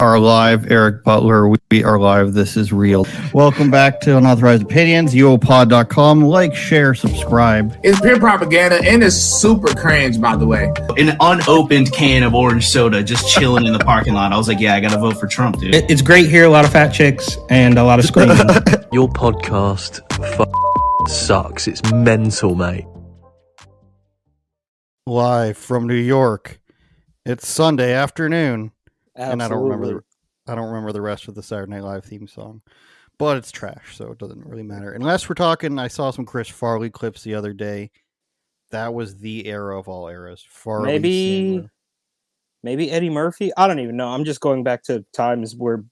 are live. Eric Butler, we are live. This is real. Welcome back to Unauthorized Opinions, uopod.com. Like, share, subscribe. It's pure propaganda and it's super cringe, by the way. An unopened can of orange soda just chilling in the parking lot. I was like, yeah, I got to vote for Trump, dude. It- It's great here, a lot of fat chicks and a lot of screaming. Your podcast f- sucks. It's mental, mate. Live from New York. It's Sunday afternoon. And I don't remember the I don't remember the rest of the Saturday Night Live theme song. But it's trash, so it doesn't really matter. Unless we're talking I saw some Chris Farley clips the other day. That was the era of all eras. Farley Maybe- Sandler. maybe Eddie Murphy. I don't even know. I'm just going back to times where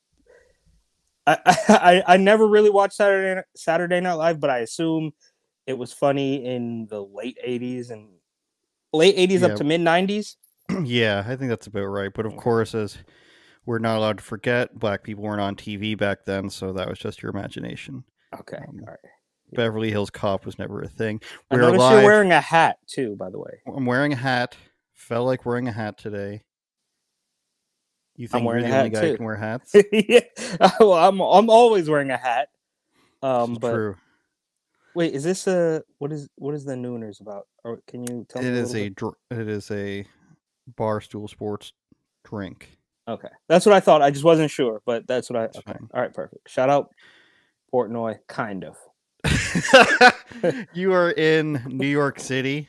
I I, I never really watched Saturday Saturday Night Live, but I assume it was funny in the late '80s and late '80s Yeah. up to mid '90s. yeah, I think that's about right. But of course, as we're not allowed to forget, black people weren't on TV back then, so that was just your imagination. Okay, Um, all right. Beverly Hills Cop was never a thing. I We're noticed live. you're wearing a hat too, by the way. I'm wearing a hat. Felt like wearing a hat today. You I'm think wearing you're the only guy who too. can wear hats? yeah. well, I'm I'm always wearing a hat. Um, but True. wait, is this a what is what is the Nooners about? Or can you tell It me? is little a dr- it is a barstool sports drink. Okay, that's what I thought. I just wasn't sure, but that's what I. It's Okay. All right, perfect. Shout out Portnoy, kind of. you are in New York City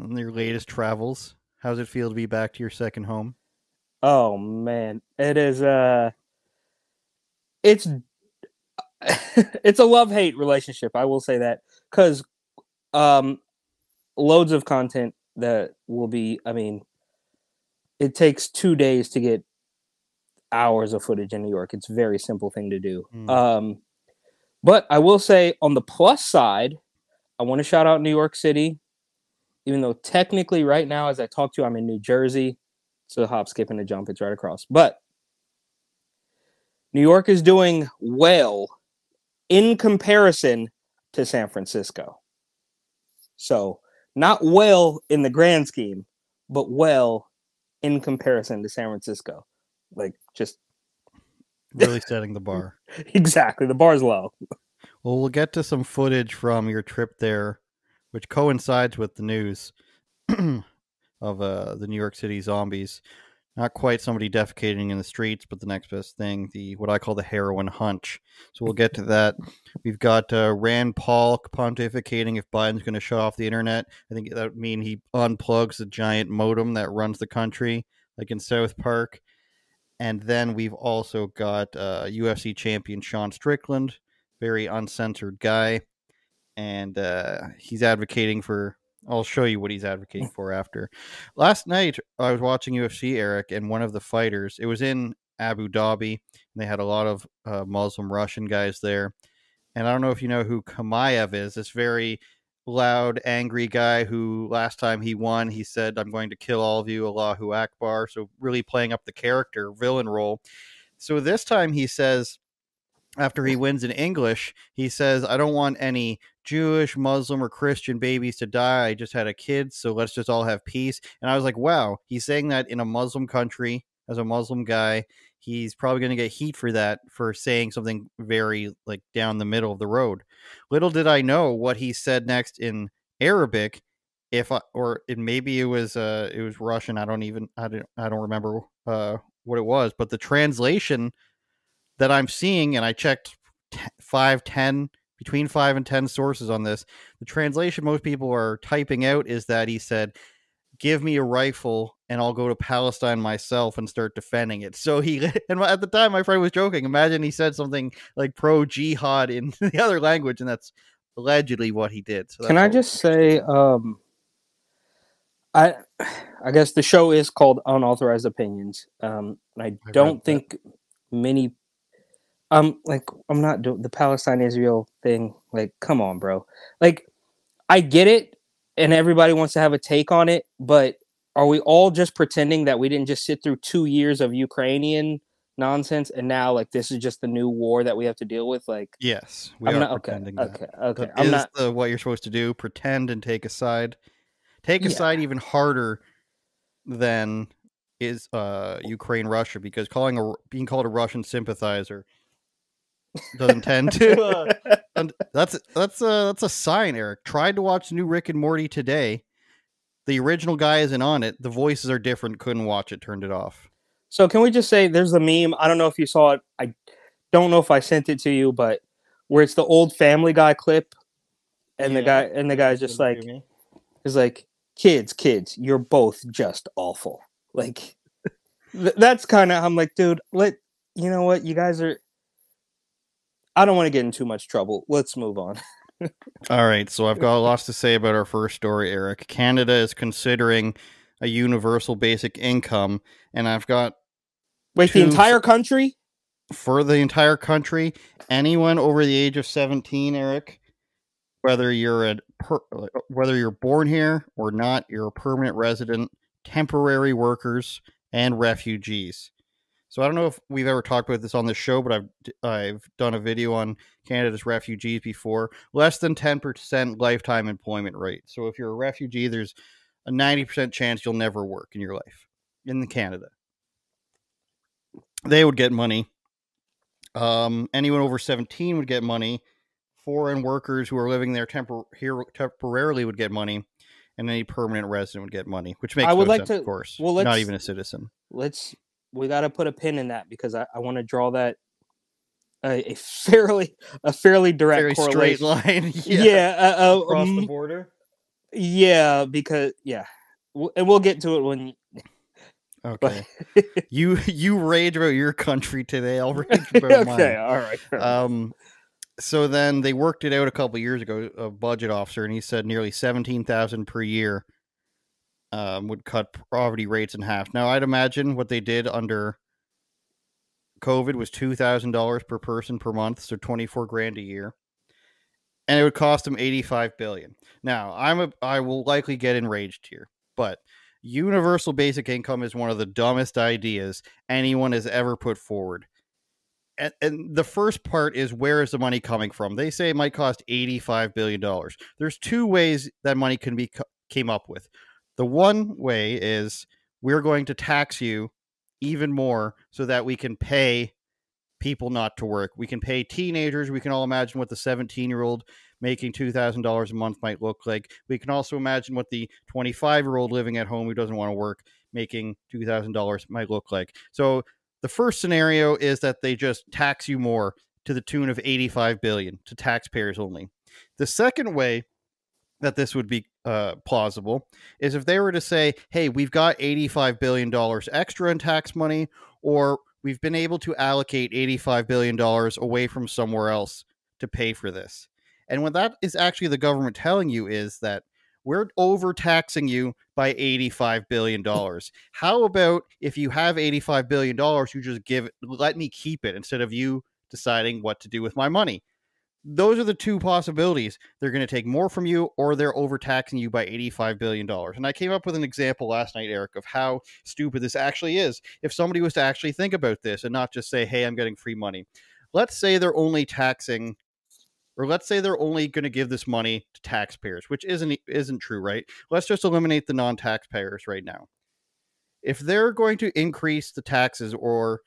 on your latest travels. How's it feel to be back to your second home? Oh man, it is. Uh, it's it's a love hate relationship. I will say that because um, loads of content that will be. I mean, it takes two days to get hours of footage in New York. It's a very simple thing to do. Mm. Um, but I will say on the plus side, I want to shout out New York City, even though technically right now, as I talk to you, I'm in New Jersey. So hop, skip, and a jump. It's right across. But New York is doing well in comparison to San Francisco. So not well in the grand scheme, but well in comparison to San Francisco. Like just Really setting the bar. exactly. The bar's low. Well, we'll get to some footage from your trip there, which coincides with the news of uh, the New York City zombies. Not quite somebody defecating in the streets, but the next best thing, the what I call the heroin hunch. So we'll get to that. We've got uh, Rand Paul pontificating if Biden's going to shut off the internet. I think that would mean he unplugs the giant modem that runs the country, like in South Park. And then we've also got uh, UFC champion Sean Strickland, very uncensored guy, and uh, he's advocating for. I'll show you what he's advocating for after. Last night, I was watching UFC, Eric, and one of the fighters. It was in Abu Dhabi, and they had a lot of uh, Muslim Russian guys there. And I don't know if you know who Chimaev is. This very loud, angry guy who last time he won, he said, "I'm going to kill all of you, Allahu Akbar." So really playing up the character villain role. So this time he says, after he wins in English, he says, I don't want any Jewish, Muslim, or Christian babies to die. I just had a kid, so let's just all have peace. And I was like, wow, he's saying that in a Muslim country as a Muslim guy. He's probably going to get heat for that for saying something very like down the middle of the road. Little did I know what he said next in Arabic. If I, or it, maybe it was uh it was Russian. I don't even I don't I don't remember uh what it was, but the translation that I'm seeing, and I checked t- five, ten, between five and ten sources on this. The translation most people are typing out is that he said, "Give me a rifle, and I'll go to Palestine myself and start defending it." So he, and at the time, my friend was joking. Imagine he said something like pro jihad in the other language, and that's allegedly what he did. So Can I just say, um, I, I guess the show is called Unauthorized Opinions. Um, and I read don't that. think many, um, like I'm not doing the Palestine Israel thing. Like, come on, bro. Like, I get it, and everybody wants to have a take on it, but are we all just pretending that we didn't just sit through two years of Ukrainian nonsense, and now like this is just the new war that we have to deal with? Like, Yes, we I'm are not okay. pretending that. Okay, okay. That I'm is not. the, what you're supposed to do. Pretend and take a side. Take a Yeah. side even harder than is uh, Ukraine Russia because calling a being called a Russian sympathizer doesn't tend to. Uh, and that's that's a that's a sign. Eric tried to watch the new Rick and Morty today. The original guy isn't on it. The voices are different. Couldn't watch it. Turned it off. So can we just say there's a meme? I don't know if you saw it. I don't know if I sent it to you, but where it's the old Family Guy clip, and the guy and the guy's just like do me. is like, kids, kids, you're both just awful. Like th- that's kind of I'm like, dude, let you know what you guys are. I don't want to get in too much trouble. Let's move on. All right, so I've got lots to say about our first story, Eric. Canada is considering a universal basic income, and I've got Wait, the entire country? for the entire country, anyone over the age of 17, Eric, whether you're a per, whether you're born here or not, you're a permanent resident, temporary workers, and refugees. So I don't know if we've ever talked about this on the show, but I've I've done a video on Canada's refugees before. Less than 10% lifetime employment rate. So if you're a refugee, there's a 90% chance you'll never work in your life in Canada. They would get money. Um, anyone over 17 would get money. Foreign workers who are living there tempor- here temporarily would get money. And any permanent resident would get money, which makes I would no like sense, to- of course. well, not even a citizen. Let's we got to put a pin in that because I, I want to draw that a, a fairly a fairly direct Very straight correlation. line. Yeah, uh, uh, Across the um, border. yeah, because yeah, W- and we'll get to it when. Okay. you you rage about your country today. I'll rage about mine. okay, all right. Um, so then they worked it out a couple years ago. A budget officer, and he said nearly seventeen thousand per year um, would cut poverty rates in half. Now, I'd imagine what they did under COVID was two thousand dollars per person per month, so twenty four grand a year, and it would cost them eighty five billion. Now, I'm a I will likely get enraged here, but universal basic income is one of the dumbest ideas anyone has ever put forward and, and the first part is where is the money coming from? They say it might cost eighty-five billion dollars. There's two ways that money can be co- came up with. The one way is we're going to tax you even more so that we can pay people not to work. We can pay teenagers. We can all imagine what the 17-year-old making $2,000 a month might look like. We can also imagine what the 25-year-old living at home who doesn't want to work making $2,000 might look like. So the first scenario is that they just tax you more to the tune of 85 billion to taxpayers only. The second way that this would be uh, plausible is if they were to say, "Hey, we've got 85 billion dollars extra in tax money or we've been able to allocate 85 billion dollars away from somewhere else to pay for this." And what that is actually the government telling you is that we're overtaxing you by 85 billion dollars. How about if you have 85 billion dollars, you just give it, let me keep it instead of you deciding what to do with my money? Those are the two possibilities. They're going to take more from you or they're overtaxing you by 85 billion dollars. And I came up with an example last night, Eric, of how stupid this actually is. If somebody was to actually think about this and not just say, "Hey, I'm getting free money." Let's say they're only taxing or let's say they're only going to give this money to taxpayers, which isn't isn't true, right? Let's just eliminate the non-taxpayers right now. If they're going to increase the taxes or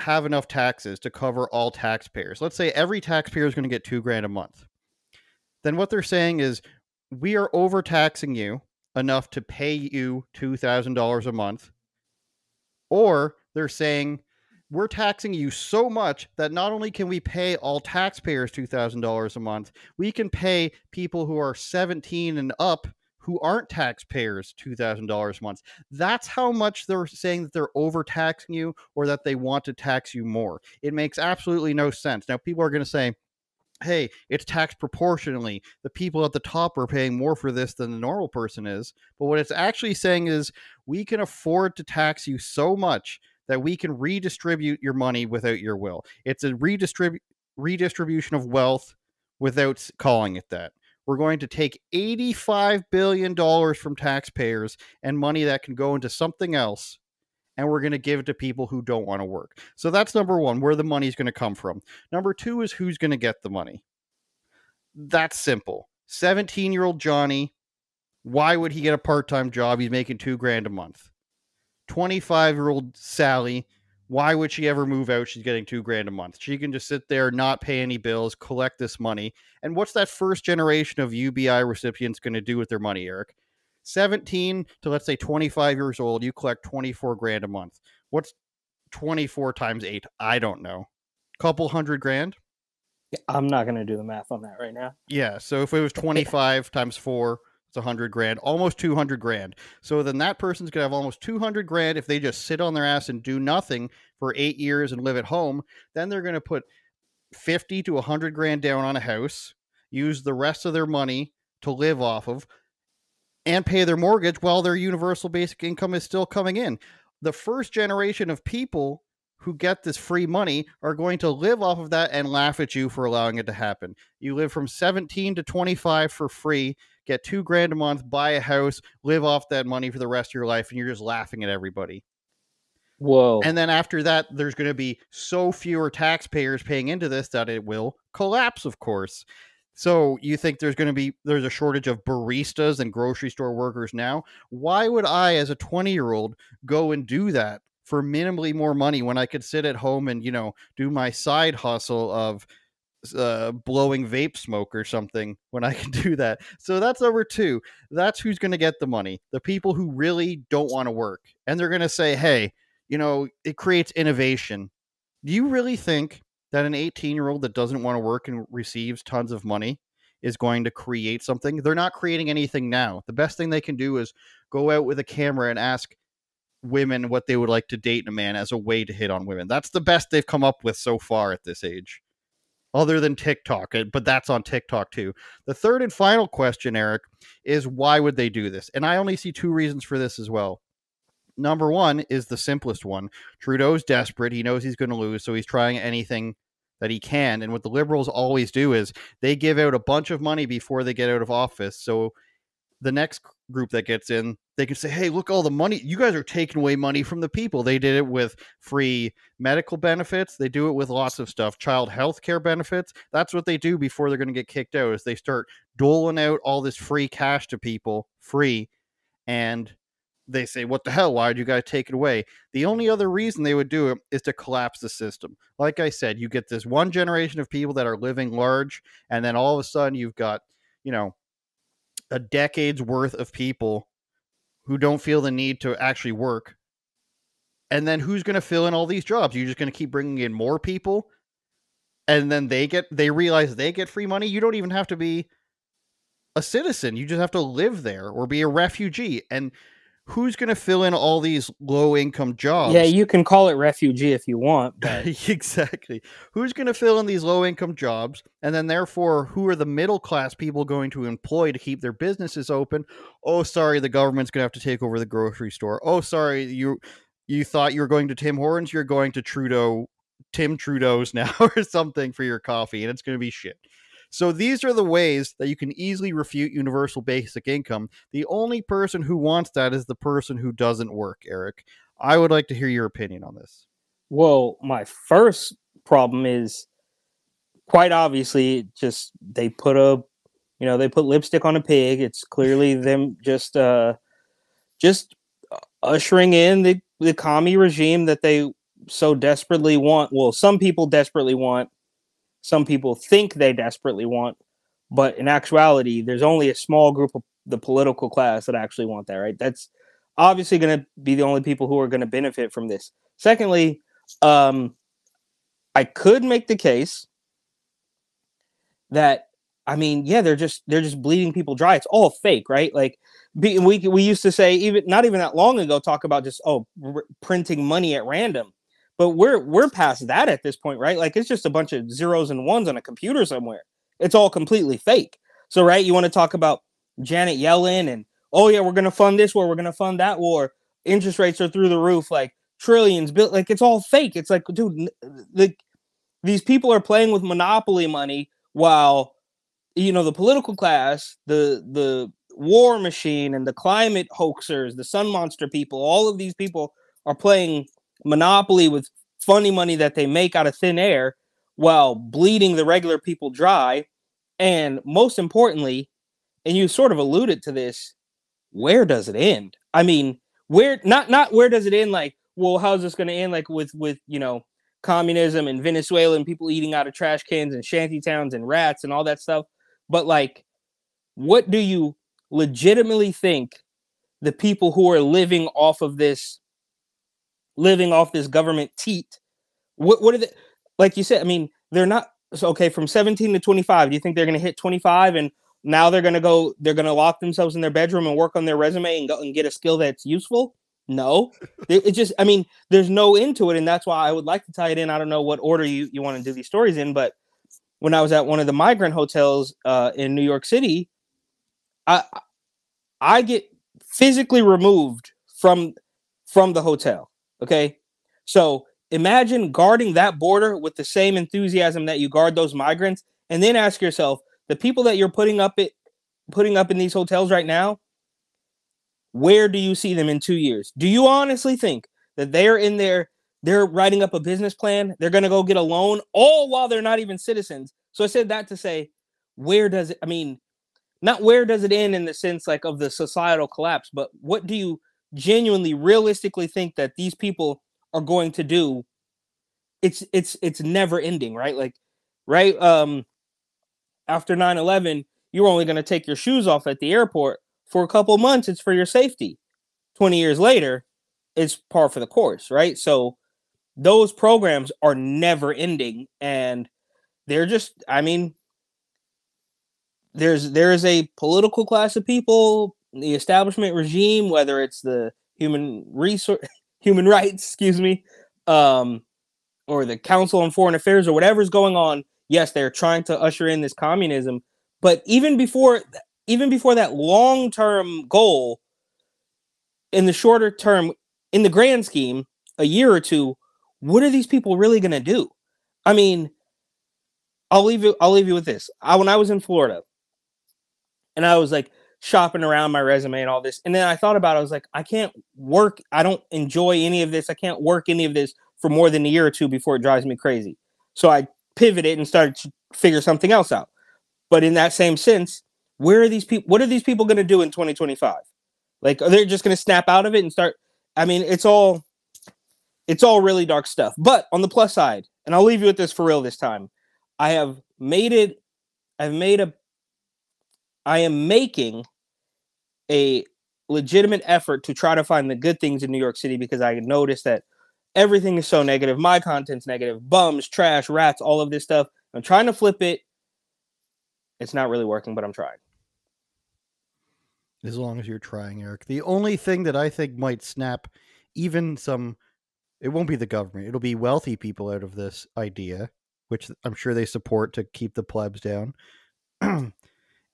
have enough taxes to cover all taxpayers, let's say every taxpayer is going to get 2 grand a month. Then what they're saying is we are overtaxing you enough to pay you $2,000 a month or they're saying we're taxing you so much that not only can we pay all taxpayers $2,000 a month, we can pay people who are 17 and up who aren't taxpayers $2,000 a month. That's how much they're saying that they're overtaxing you or that they want to tax you more. It makes absolutely no sense. Now, people are going to say, hey, it's taxed proportionally. The people at the top are paying more for this than the normal person is. But what it's actually saying is we can afford to tax you so much that we can redistribute your money without your will. It's a redistrib- redistribution of wealth without calling it that. We're going to take $85 billion from taxpayers and money that can go into something else, and we're going to give it to people who don't want to work. So that's number one, where the money's going to come from. Number two is who's going to get the money. That's simple. 17 year old Johnny, why would he get a part time job? He's making two grand a month. 25 year old Sally, why would she ever move out? She's getting two grand a month. She can just sit there, not pay any bills, collect this money. And what's that first generation of UBI recipients going to do with their money, Eric? 17 to let's say 25 years old, you collect 24 grand a month. What's 24 times eight? I don't know. Couple hundred grand? I'm not going to do the math on that right now. Yeah. So if it was 25 times four, it's 100 grand, almost 200 grand. So then that person's going to have almost 200 grand if they just sit on their ass and do nothing for eight years and live at home. Then they're going to put 50 to 100 grand down on a house, use the rest of their money to live off of, and pay their mortgage while their universal basic income is still coming in. The first generation of people who get this free money are going to live off of that and laugh at you for allowing it to happen. You live from 17 to 25 for free, get two grand a month, buy a house, live off that money for the rest of your life, and you're just laughing at everybody. Whoa. And then after that, there's going to be so fewer taxpayers paying into this that it will collapse, of course. So you think there's going to be there's a shortage of baristas and grocery store workers now? Why would I as a 20-year-old go and do that for minimally more money when I could sit at home and, you know, do my side hustle of uh, blowing vape smoke or something when I can do that. So that's number two. That's who's going to get the money. The people who really don't want to work. And they're going to say, hey, you know, it creates innovation. Do you really think that an 18 year old that doesn't want to work and receives tons of money is going to create something? They're not creating anything now. The best thing they can do is go out with a camera and ask women what they would like to date in a man as a way to hit on women. That's the best they've come up with so far at this age, other than TikTok, but that's on TikTok too. The third and final question, Eric, is why would they do this? And I only see two reasons for this as well. Number one is the simplest one. Trudeau's desperate. He knows he's going to lose, so he's trying anything that he can. And what the liberals always do is they give out a bunch of money before they get out of office. So the next group that gets in, they can say, "Hey, look all the money you guys are taking away money from the people." They did it with free medical benefits. They do it with lots of stuff, child health care benefits. That's what they do before they're going to get kicked out. Is they start doling out all this free cash to people, free, and they say, "What the hell? Why did you guys take it away?" The only other reason they would do it is to collapse the system. Like I said, you get this one generation of people that are living large, and then all of a sudden you've got, you know, a decade's worth of people who don't feel the need to actually work. And then who's going to fill in all these jobs? You're just going to keep bringing in more people and then they get they realize they get free money. You don't even have to be a citizen. You just have to live there or be a refugee. And who's going to fill in all these low income jobs? yeah, you can call it refugee if you want, but exactly. Who's going to fill in these low income jobs? And then, therefore, who are the middle class people going to employ to keep their businesses open? Oh, sorry, the government's going to have to take over the grocery store. Oh, sorry, you you thought you were going to Tim Hortons, you're going to Trudeau, Tim Trudeau's now or something for your coffee, and it's going to be shit. So these are the ways that you can easily refute universal basic income. The only person who wants that is the person who doesn't work, Eric. I would like to hear your opinion on this. Well, my first problem is quite obviously just they put a you know, they put lipstick on a pig. It's clearly them just uh just ushering in the the commie regime that they so desperately want. Well, some people desperately want, some people think they desperately want, but in actuality, there's only a small group of the political class that actually want that, right? That's obviously going to be the only people who are going to benefit from this. Secondly, um, I could make the case that I mean, yeah, they're just they're just bleeding people dry. It's all fake, right? Like we we used to say even not even that long ago talk about just oh r- printing money at random, but we're we're past that at this point, right? Like it's just a bunch of zeros and ones on a computer somewhere. It's all completely fake. So right, you want to talk about Janet Yellen and oh yeah, we're gonna fund this war, we're gonna fund that war. Interest rates are through the roof, like trillions built. Like it's all fake. It's like, dude, like these people are playing with monopoly money while you know the political class, the the war machine, and the climate hoaxers, the sun monster people, all of these people are playing monopoly with funny money that they make out of thin air while bleeding the regular people dry. And most importantly, and you sort of alluded to this, where does it end? I mean, where not not where does it end? Like, well, how's this going to end? Like with with you know communism and Venezuela and people eating out of trash cans and shanty towns and rats and all that stuff. But like, what do you legitimately think the people who are living off of this, living off this government teat, what what are they? Like you said, I mean, they're not so okay from 17 to 25. Do you think they're going to hit 25 and now they're going to go? They're going to lock themselves in their bedroom and work on their resume and go and get a skill that's useful? No, it, it just, I mean, there's no end to it. And that's why I would like to tie it in. I don't know what order you, you want to do these stories in, but when I was at one of the migrant hotels uh, in New York City, I, I get physically removed from, from the hotel. Okay. So imagine guarding that border with the same enthusiasm that you guard those migrants and then ask yourself, the people that you're putting up it, putting up in these hotels right now, where do you see them in two years? Do you honestly think that they're in there, they're writing up a business plan, they're to go get a loan, all while they're not even citizens? So I said that to say, where does it, I mean, not where does it end in the sense like of the societal collapse, but what do you genuinely, realistically think that these people are going to do? It's, it's, it's never ending, right? Like, right? Um, after 9 11, you're only going to take your shoes off at the airport for a couple months it's for your safety 20 years later it's par for the course right so those programs are never ending and they're just i mean there's there is a political class of people the establishment regime whether it's the human resource human rights excuse me um or the council on foreign affairs or whatever's going on yes they're trying to usher in this communism but even before even before that long term goal, in the shorter term, in the grand scheme, a year or two, what are these people really going to do? I mean, I'll leave you. I'll leave you with this. I, when I was in Florida, and I was like shopping around my resume and all this, and then I thought about. it. I was like, I can't work. I don't enjoy any of this. I can't work any of this for more than a year or two before it drives me crazy. So I pivoted and started to figure something else out. But in that same sense, where are these people? What are these people going to do in 2025? Like, are they just going to snap out of it and start? I mean, it's all, it's all really dark stuff. But on the plus side, and I'll leave you with this for real this time, I have made it. I've made a. I am making a legitimate effort to try to find the good things in New York City because I noticed that everything is so negative. My content's negative. Bums, trash, rats, all of this stuff. I'm trying to flip it. It's not really working, but I'm trying. As long as you're trying, Eric. The only thing that I think might snap even some it won't be the government. It'll be wealthy people out of this idea, which I'm sure they support to keep the plebs down.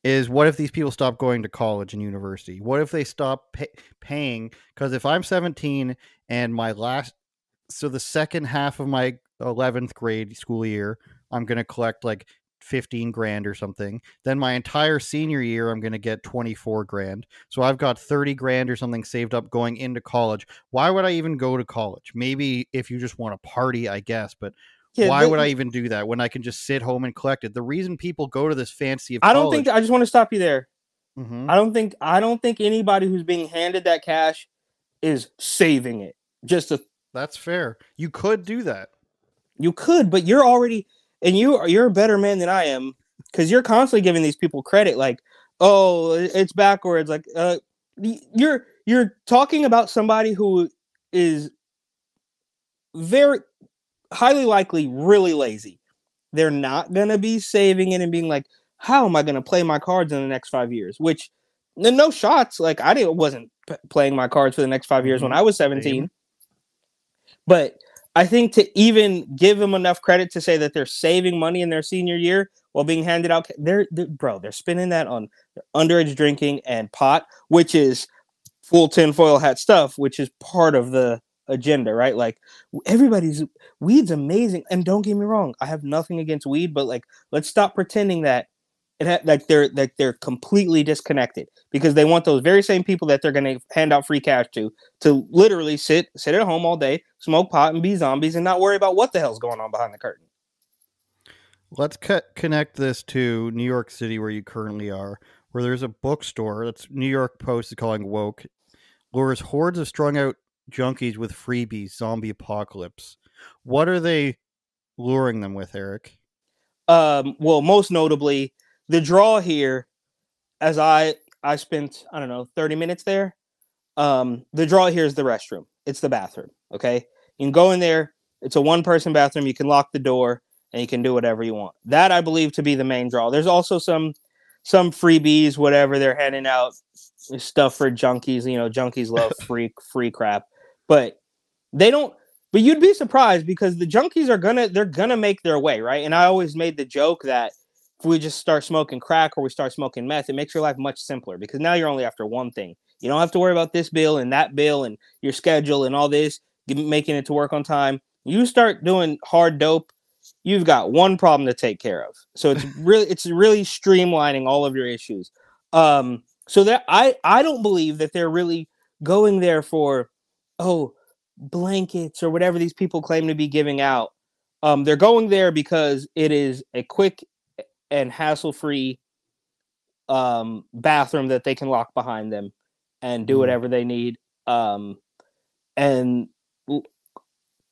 is what if these people stop going to college and university? What if they stop pay- paying? Because if I'm 17 and my last, so the second half of my 11th grade school year, I'm going to collect like 15 grand or something. Then my entire senior year, I'm going to get 24 grand. So I've got 30 grand or something saved up going into college. Why would I even go to college? Maybe if you just want to party, I guess, but yeah, why would I even do that when I can just sit home and collect it? The reason people go to this fancy of. I don't think I just want to stop you there. Mm-hmm. I don't think I don't think anybody who's being handed that cash is saving it. Just a That's fair. You could do that. You could, but you're already and you are you're a better man than I am because you're constantly giving these people credit, like, oh, it's backwards. Like, uh, you're you're talking about somebody who is very highly likely really lazy. They're not gonna be saving it and being like, how am I gonna play my cards in the next five years? Which, no shots. Like I didn't wasn't p- playing my cards for the next five years when mm-hmm. I was seventeen. But I think to even give them enough credit to say that they're saving money in their senior year while being handed out, they're, they're bro, they're spending that on underage drinking and pot, which is full tinfoil hat stuff, which is part of the agenda, right? Like everybody's weed's amazing, and don't get me wrong, I have nothing against weed, but like let's stop pretending that it ha- like they're like they're completely disconnected because they want those very same people that they're going to hand out free cash to to literally sit sit at home all day, smoke pot and be zombies and not worry about what the hell's going on behind the curtain. Let's cut connect this to New York City where you currently are, where there's a bookstore that's New York Post is calling woke. lures hordes of strung out junkies with freebies, zombie apocalypse. What are they luring them with, Eric? um well most notably the draw here as i i spent i don't know 30 minutes there um the draw here is the restroom. It's the bathroom okay? You can go in there it's a one person bathroom you can lock the door and you can do whatever you want. That i believe to be the main draw. There's also some some freebies whatever they're handing out stuff for junkies you know junkies love free free crap but they don't but you'd be surprised because the junkies are gonna they're gonna make their way, right? And I always made the joke that if we just start smoking crack or we start smoking meth, it makes your life much simpler because now you're only after one thing. You don't have to worry about this bill and that bill and your schedule and all this, making it to work on time. You start doing hard dope, you've got one problem to take care of. So it's really it's really streamlining all of your issues. Um, so that I I don't believe that they're really going there for oh blankets or whatever these people claim to be giving out. Um, they're going there because it is a quick and hassle-free um, bathroom that they can lock behind them and do Mm. whatever they need. Um, and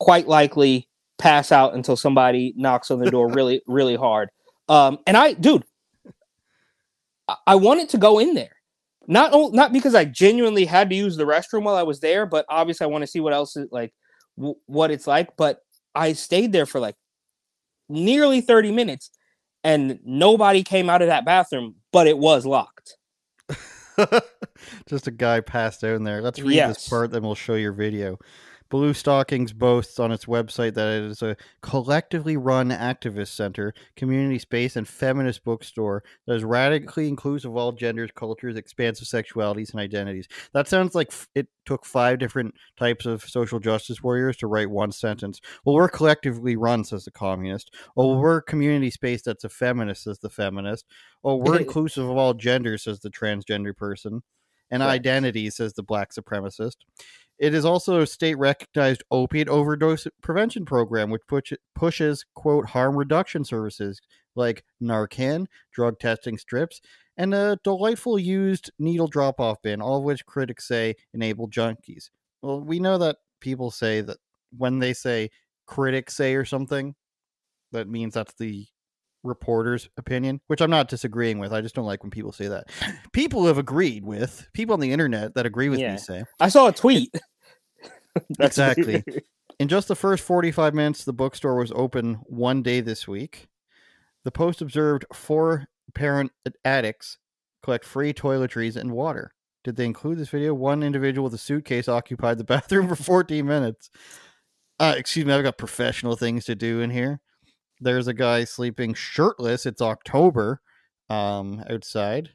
quite likely pass out until somebody knocks on the door really, really hard. Um, and I, dude, I- I wanted to go in there. Not not because I genuinely had to use the restroom while I was there, but obviously I want to see what else is like, w- what it's like. But I stayed there for like nearly thirty minutes, and nobody came out of that bathroom, but it was locked. Just a guy passed out in there. Let's read Yes. this part, then we'll show your video. Bluestockings boasts on its website that it is a collectively run activist center, community space, and feminist bookstore that is radically inclusive of all genders, cultures, expansive sexualities, and identities. That sounds like f- it took five different types of social justice warriors to write one sentence. Well, we're collectively run, says the communist. Oh, we're community space that's a feminist, says the feminist. Oh, we're inclusive of all genders, says the transgender person. And Correct. identity, says the black supremacist. It is also a state recognized opiate overdose prevention program, which push, pushes, quote, harm reduction services like Narcan, drug testing strips, and a delightful used needle drop off bin, all of which critics say enable junkies. Well, we know that people say that when they say critics say or something, that means that's the reporter's opinion, which I'm not disagreeing with. I just don't like when people say that. People have agreed with people on the internet that agree with Yeah. me say I saw a tweet. Exactly. in just the first 45 minutes, the bookstore was open one day this week. The Post observed four parent addicts collect free toiletries and water. Did they include this video? One individual with a suitcase occupied the bathroom for 14 minutes. Uh, excuse me, I've got professional things to do in here. There's a guy sleeping shirtless. It's October um, outside.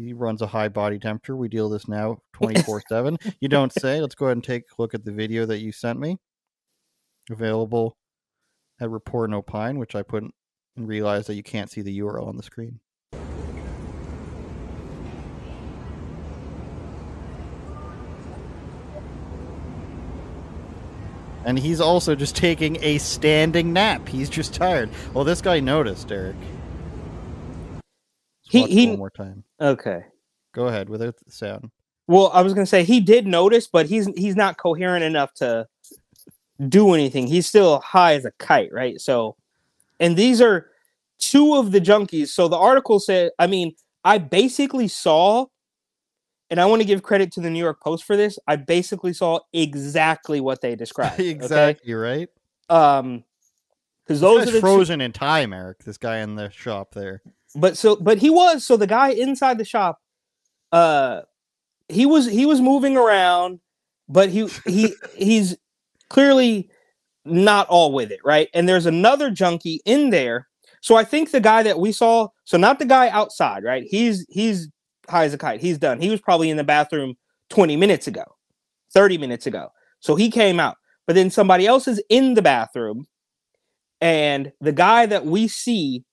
He runs a high body temperature. We deal this now 24 7. You don't say. Let's go ahead and take a look at the video that you sent me. Available at Report and Opine, which I put and realized that you can't see the URL on the screen. And he's also just taking a standing nap. He's just tired. Well, this guy noticed, Eric. He- he- one more time. Okay. Go ahead without the sound. Well, I was gonna say he did notice, but he's he's not coherent enough to do anything. He's still high as a kite, right? So, and these are two of the junkies. So the article said, I mean, I basically saw, and I want to give credit to the New York Post for this. I basically saw exactly what they described. okay? exactly right. Um, because Those are the two- frozen in time, Eric. This guy in the shop there. But so but he was so the guy inside the shop uh he was he was moving around but he he he's clearly not all with it right? And there's another junkie in there. So i think the guy that we saw so not the guy outside right? He's he's high as a kite. He's done. He was probably in the bathroom 20 minutes ago 30 minutes ago. So he came out. But then somebody else is in the bathroom and the guy that we see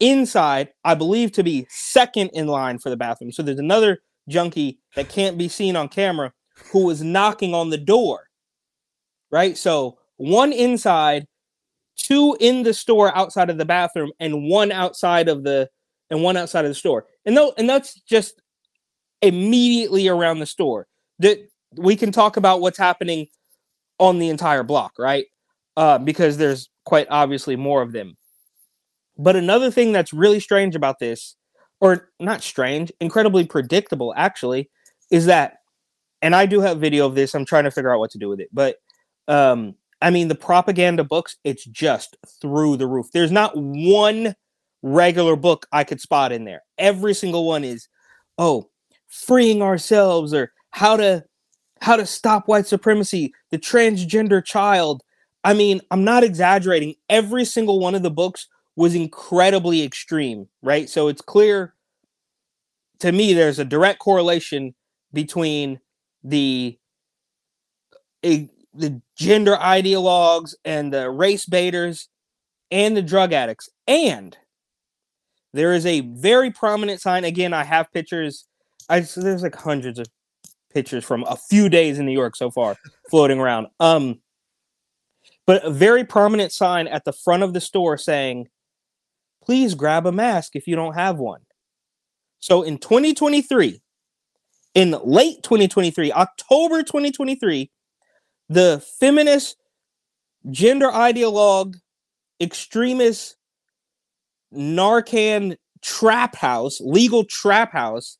inside, I believe to be second in line for the bathroom. So there's another junkie that can't be seen on camera who was knocking on the door. Right? So one inside, two in the store outside of the bathroom, and one outside of the and one outside of the store. And though and that's just immediately around the store. That we can talk about what's happening on the entire block, right? Uh, because there's quite obviously more of them. But another thing that's really strange about this, or not strange, incredibly predictable actually, is that, and I do have video of this. I'm trying to figure out what to do with it, but um, I mean the propaganda books, it's just through the roof. There's not one regular book I could spot in there. Every single one is, oh, freeing ourselves or how to how to stop white supremacy, the transgender child. I mean, I'm not exaggerating. Every single one of the books was incredibly extreme, right? So it's clear to me there's a direct correlation between the a, the gender ideologues and the race baiters and the drug addicts. And there is a very prominent sign. Again, I have pictures. I so there's like hundreds of pictures from a few days in New York so far floating around. Um, but a very prominent sign at the front of the store saying, "Please grab a mask if you don't have one." So in 2023, in late 2023, October 2023, the feminist gender ideologue extremist Narcan trap house, legal trap house,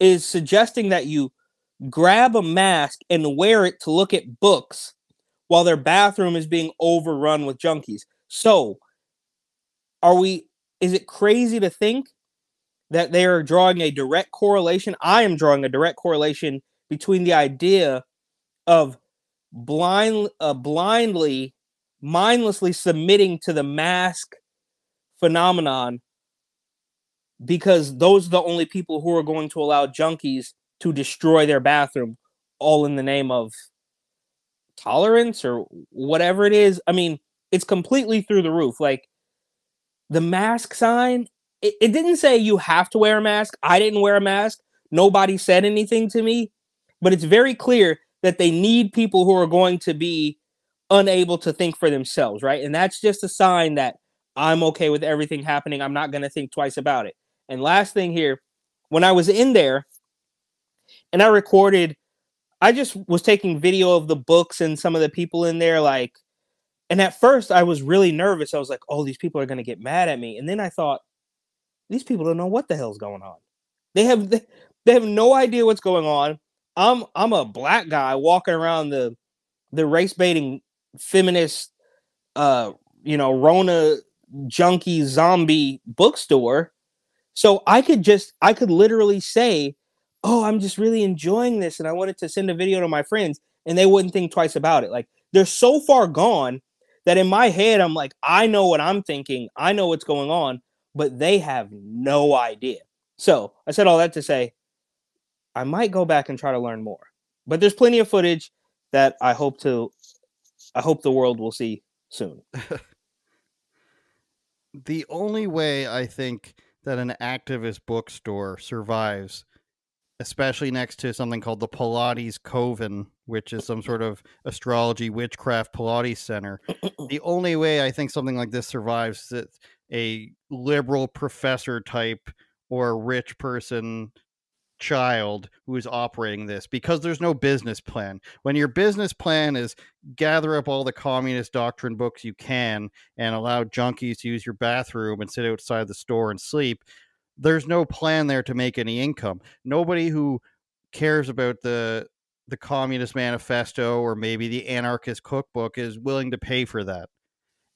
is suggesting that you grab a mask and wear it to look at books while their bathroom is being overrun with junkies. So, are we, is it crazy to think that they are drawing a direct correlation? I am drawing a direct correlation between the idea of blind, uh, blindly, mindlessly submitting to the mask phenomenon because those are the only people who are going to allow junkies to destroy their bathroom all in the name of tolerance or whatever it is. I mean, it's completely through the roof. Like the mask sign, it, it didn't say you have to wear a mask. I didn't wear a mask. Nobody said anything to me, but it's very clear that they need people who are going to be unable to think for themselves, right? And that's just a sign that I'm okay with everything happening. I'm not going to think twice about it. And last thing here, when I was in there and I recorded, I just was taking video of the books and some of the people in there. Like, and at first I was really nervous. I was like, oh, these people are going to get mad at me. And then I thought, these people don't know what the hell's going on. They have, they have no idea what's going on. I'm, I'm a black guy walking around the, the race baiting feminist, uh, you know, Rona junkie zombie bookstore. So I could just, I could literally say, oh, I'm just really enjoying this. And I wanted to send a video to my friends and they wouldn't think twice about it. Like they're so far gone that in my head, I'm like, I know what I'm thinking. I know what's going on, but they have no idea. So I said all that to say, I might go back and try to learn more. But there's plenty of footage that I hope to, I hope the world will see soon. the only way I think that an activist bookstore survives, especially next to something called the Pilates Coven, which is some sort of astrology witchcraft Pilates center, the only way I think something like this survives is that a liberal professor type or a rich person child who is operating this because there's no business plan. When your business plan is gather up all the communist doctrine books you can and allow junkies to use your bathroom and sit outside the store and sleep, there's no plan there to make any income. Nobody who cares about the the communist manifesto or maybe the anarchist cookbook is willing to pay for that.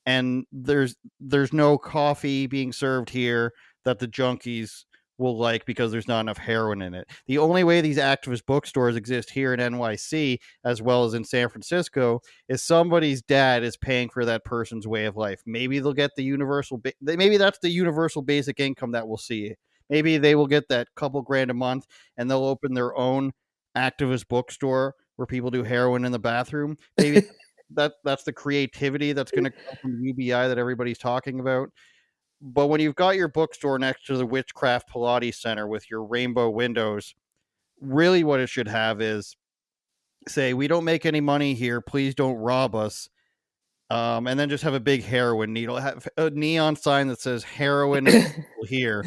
And there's there's no coffee being served here that the junkies will like because there's not enough heroin in it. The only way these activist bookstores exist here in NYC as well as in San Francisco is somebody's dad is paying for that person's way of life. Maybe they'll get the universal ba- maybe that's the universal basic income that we'll see. Maybe they will get that couple grand a month and they'll open their own activist bookstore where people do heroin in the bathroom. Maybe that that's the creativity that's going to come from UBI that everybody's talking about. But when you've got your bookstore next to the Witchcraft Pilates Center with your rainbow windows, really what it should have is say, we don't make any money here. Please don't rob us. Um, and then just have a big heroin needle, have a neon sign that says heroin here.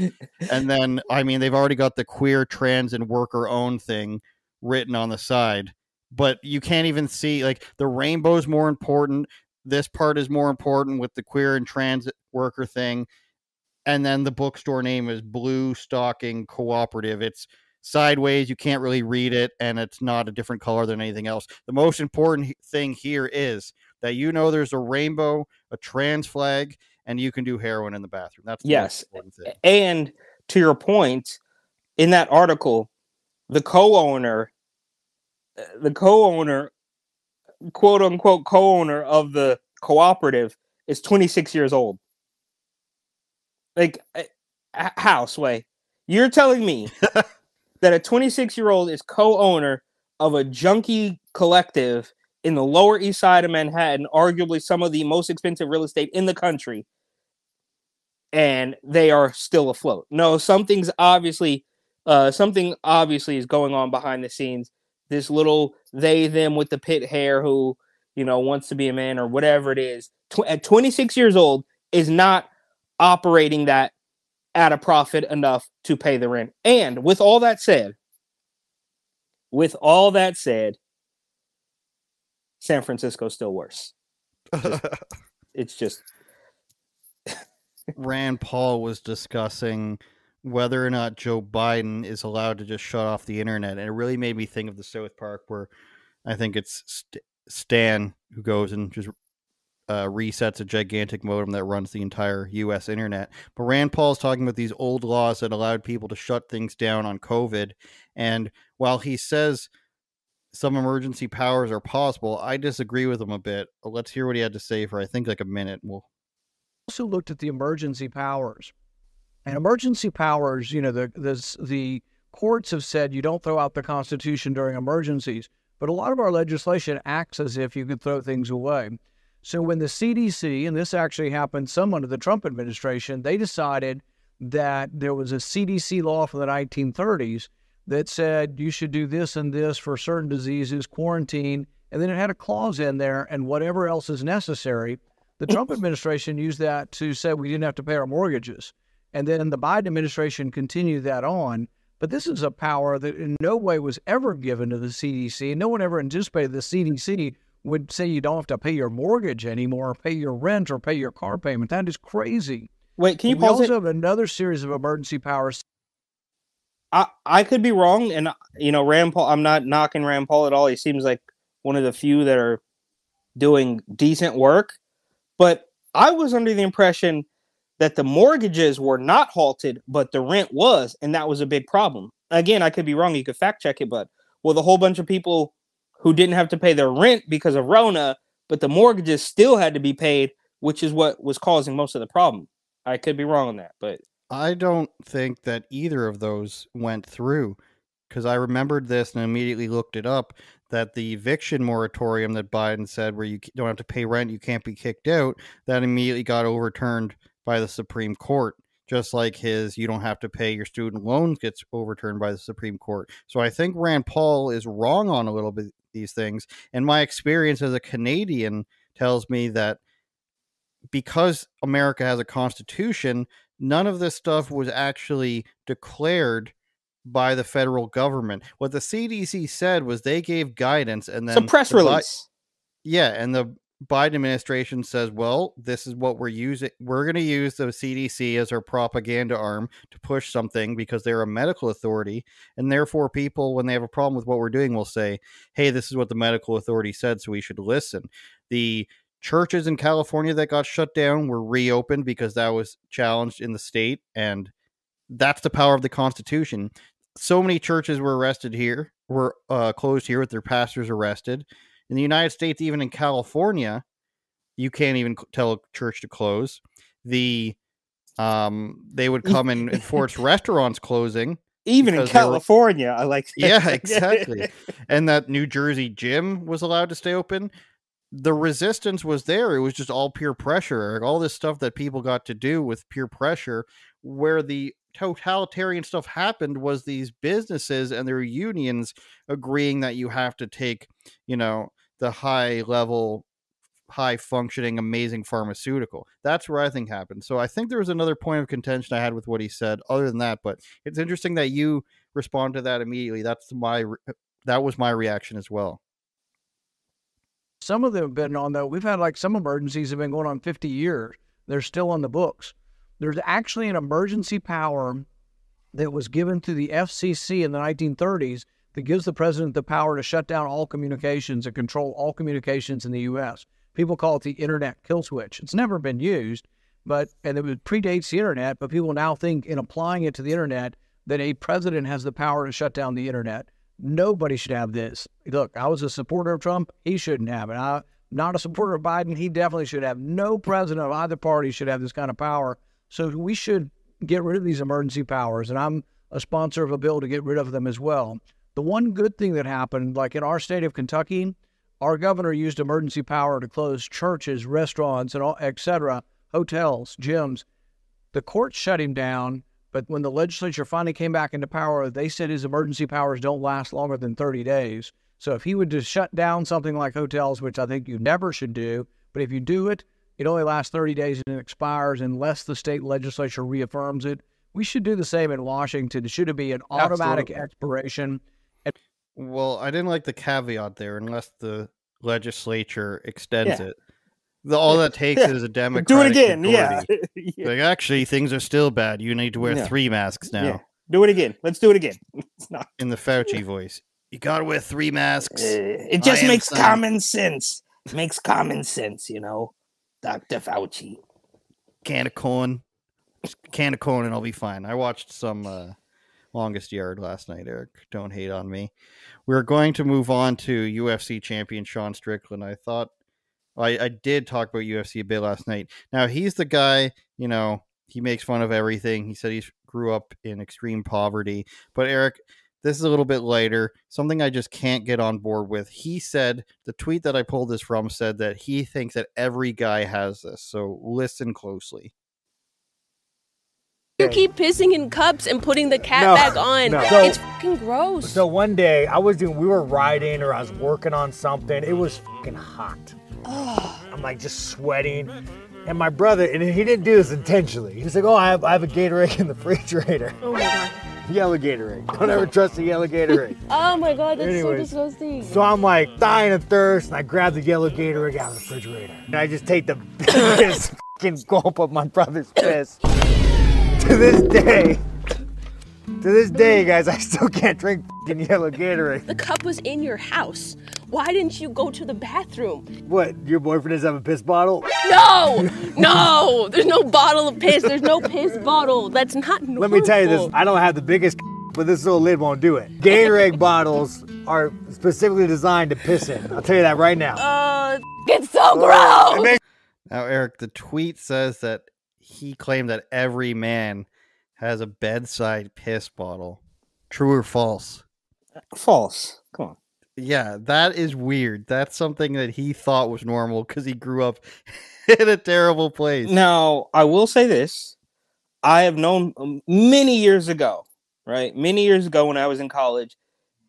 And then, I mean, they've already got the queer, trans, and worker owned thing written on the side, but you can't even see like the rainbow's more important. This part is more important with the queer and trans worker thing. And then the bookstore name is Bluestocking Cooperative. It's sideways. You can't really read it, and it's not a different color than anything else. The most important thing here is that you know there's a rainbow, a trans flag, and you can do heroin in the bathroom. That's the most Yes. important thing. And to your point, in that article, the co-owner, uh, the co-owner, quote unquote co-owner of the cooperative is 26 years old. Like, uh, h- how Sway? You're telling me that a 26 year old is co-owner of a junkie collective in the Lower East Side of Manhattan, arguably some of the most expensive real estate in the country, and they are still afloat. No, something's obviously, uh, something obviously is going on behind the scenes. This little they them with the pit hair who you know wants to be a man or whatever it is tw- at 26 years old is not operating that at a profit enough to pay the rent. And with all that said, with all that said, San Francisco's still worse. It's just Rand Paul was discussing whether or not Joe Biden is allowed to just shut off the internet, and it really made me think of the South Park, where I think it's St- Stan who goes and just uh, resets a gigantic modem that runs the entire U.S. internet. But Rand Paul's talking about these old laws that allowed people to shut things down on COVID, and while he says some emergency powers are possible, I disagree with him a bit. Let's hear what he had to say for I think like a minute. We'll also looked at the emergency powers. And emergency powers, you know, the the the courts have said you don't throw out the Constitution during emergencies, but a lot of our legislation acts as if you could throw things away. So when the CDC, and this actually happened some under the Trump administration, they decided that there was a CDC law from the 1930s that said you should do this and this for certain diseases, quarantine, and then it had a clause in there, and whatever else is necessary. The Trump administration used that to say we didn't have to pay our mortgages. And then the Biden administration continued that on. But this is a power that in no way was ever given to the CDC. No one ever anticipated the CDC would say you don't have to pay your mortgage anymore, or pay your rent, or pay your car payment. That is crazy. wait. Can you we pause also it? have another series of emergency powers I I could be wrong, and you know Rand Paul. I'm not knocking Rand Paul at all. He seems like one of the few that are doing decent work. But I was under the impression that the mortgages were not halted, but the rent was, and that was a big problem. Again, I could be wrong. You could fact check it, but with a whole bunch of people who didn't have to pay their rent because of Rona, but the mortgages still had to be paid, which is what was causing most of the problem. I could be wrong on that, but I don't think that either of those went through because I remembered this and immediately looked it up that the eviction moratorium that Biden said, where you don't have to pay rent, you can't be kicked out, that immediately got overturned by the Supreme Court. Just like his, you don't have to pay your student loans gets overturned by the Supreme Court. So I think Rand Paul is wrong on a little bit these things. And my experience as a Canadian tells me that because America has a constitution, none of this stuff was actually declared by the federal government. What the CDC said was they gave guidance and then a press the release. yeah, and the Biden administration says, "Well, this is what we're using. We're going to use the CDC as our propaganda arm to push something because they're a medical authority, and therefore people, when they have a problem with what we're doing, will say, "Hey, this is what the medical authority said, so we should listen." The churches in California that got shut down were reopened because that was challenged in the state, and that's the power of the Constitution. So many churches were arrested here, were uh, closed here with their pastors arrested. In the United States, even in California, you can't even tell a church to close. The um, they would come and enforce restaurants closing, Even in they were- California, I like. that. Yeah, exactly. and that New Jersey gym was allowed to stay open. The resistance was there. It was just all peer pressure. All this stuff that people got to do with peer pressure. Where the totalitarian stuff happened was these businesses and their unions agreeing that you have to take, you know, the high level, high functioning, amazing pharmaceutical. That's where I think happened. So I think there was another point of contention I had with what he said, other than that. But it's interesting that you respond to that immediately. That's my re- uh, that was my reaction as well. Some of them have been on though. We've had like some emergencies have been going on 50 years. They're still on the books. There's actually an emergency power that was given to the FCC in the 1930s that gives the president the power to shut down all communications and control all communications in the U.S. People call it the internet kill switch. It's never been used, but and it predates the internet. But people now think in applying it to the internet that a president has the power to shut down the internet. Nobody should have this. Look, I was a supporter of Trump. He shouldn't have it. I'm not a supporter of Biden. He definitely should have. No president of either party should have this kind of power. So we should get rid of these emergency powers. And I'm a sponsor of a bill to get rid of them as well. The one good thing that happened, like in our state of Kentucky, our governor used emergency power to close churches, restaurants, and all, et cetera, hotels, gyms. The court shut him down, but when the legislature finally came back into power, they said his emergency powers don't last longer than 30 days. So if he would just shut down something like hotels, which I think you never should do, but if you do it, it only lasts 30 days and it expires unless the state legislature reaffirms it. We should do the same in Washington. It should be an automatic Absolutely. expiration. Well, I didn't like the caveat there, unless the legislature extends Yeah. it. The, all that takes Yeah. is a Democrat. Do it again. Yeah. Yeah. Like, actually, things are still bad. You need to wear Yeah. three masks now. Yeah. Do it again. Let's do it again. It's not. In the Fauci voice, you gotta wear three masks. Uh, it just I makes son. common sense. Makes common sense, you know, Doctor Fauci. can of corn, can of corn, and I'll be fine. I watched some uh, Longest Yard last night. Eric, don't hate on me. We're going to move on to UFC champion Sean Strickland. I thought I, I did talk about UFC a bit last night. Now he's the guy, you know, he makes fun of everything. He said he grew up in extreme poverty. But Eric, this is a little bit lighter. Something I just can't get on board with. He said the tweet that I pulled this from said that he thinks that every guy has this. So listen closely. You keep pissing in cups and putting the cat No, back on. no. So- it's fucking gross. So one day I was doing, we were riding or I was working on something. It was fucking hot. I'm like just sweating. And my brother, and he didn't do this intentionally. He was like, "Oh, I have, I have a Gatorade in the refrigerator. oh my god. Yellow Gatorade. Don't ever trust a yellow Gatorade." Oh my god, that's Anyways, so disgusting. So I'm like dying of thirst, and I grab the yellow Gatorade out of the refrigerator, and I just take the biggest fucking gulp of my brother's piss. to this day, to this day, guys, I still can't drink fucking yellow Gatorade. the cup was in your house. Why didn't you go to the bathroom? What? Your boyfriend doesn't have a piss bottle? No! No! There's no bottle of piss. There's no piss bottle. That's not normal. Let me tell you this. I don't have the biggest, but this little lid won't do it. Gatorade bottles are specifically designed to piss in. I'll tell you that right now. Uh, it's so gross! Now, Eric, the tweet says that he claimed that every man has a bedside piss bottle. True or false? False. Come on. Yeah, that is weird. That's something that he thought was normal because he grew up in a terrible place. Now, I will say this. I have known um, many years ago, right? Many years ago when I was in college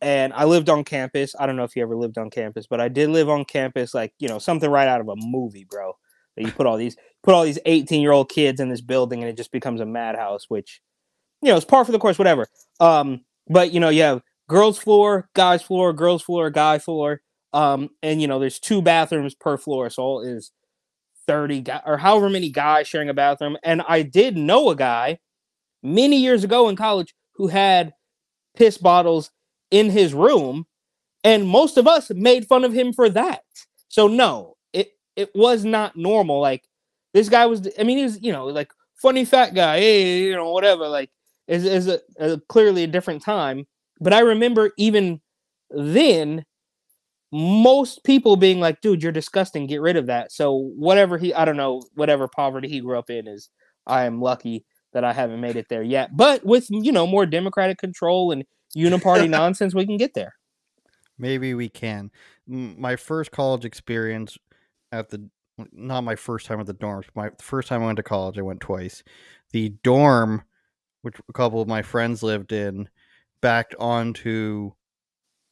and I lived on campus. I don't know if you ever lived on campus, but I did live on campus like, you know, something right out of a movie, bro. You put all these put all these 18-year-old kids in this building and it just becomes a madhouse, which you know, it's par for the course, whatever. Um, but you know, you have girls floor, guys floor, girls floor, guy floor. Um, and you know, there's two bathrooms per floor, so all is 30 guy or however many guys sharing a bathroom. And I did know a guy many years ago in college who had piss bottles in his room, and most of us made fun of him for that. So no, it it was not normal. Like this guy was I mean, he was, you know, like funny fat guy, hey, you know, whatever, like is is a, a clearly a different time. But I remember even then most people being like, dude, you're disgusting, get rid of that. So whatever he I don't know, whatever poverty he grew up in is I am lucky that I haven't made it there yet. But with you know more democratic control and uniparty nonsense, we can get there. Maybe we can. My first college experience at the not my first time at the dorms. My first time I went to college, I went twice. The dorm, which a couple of my friends lived in, backed onto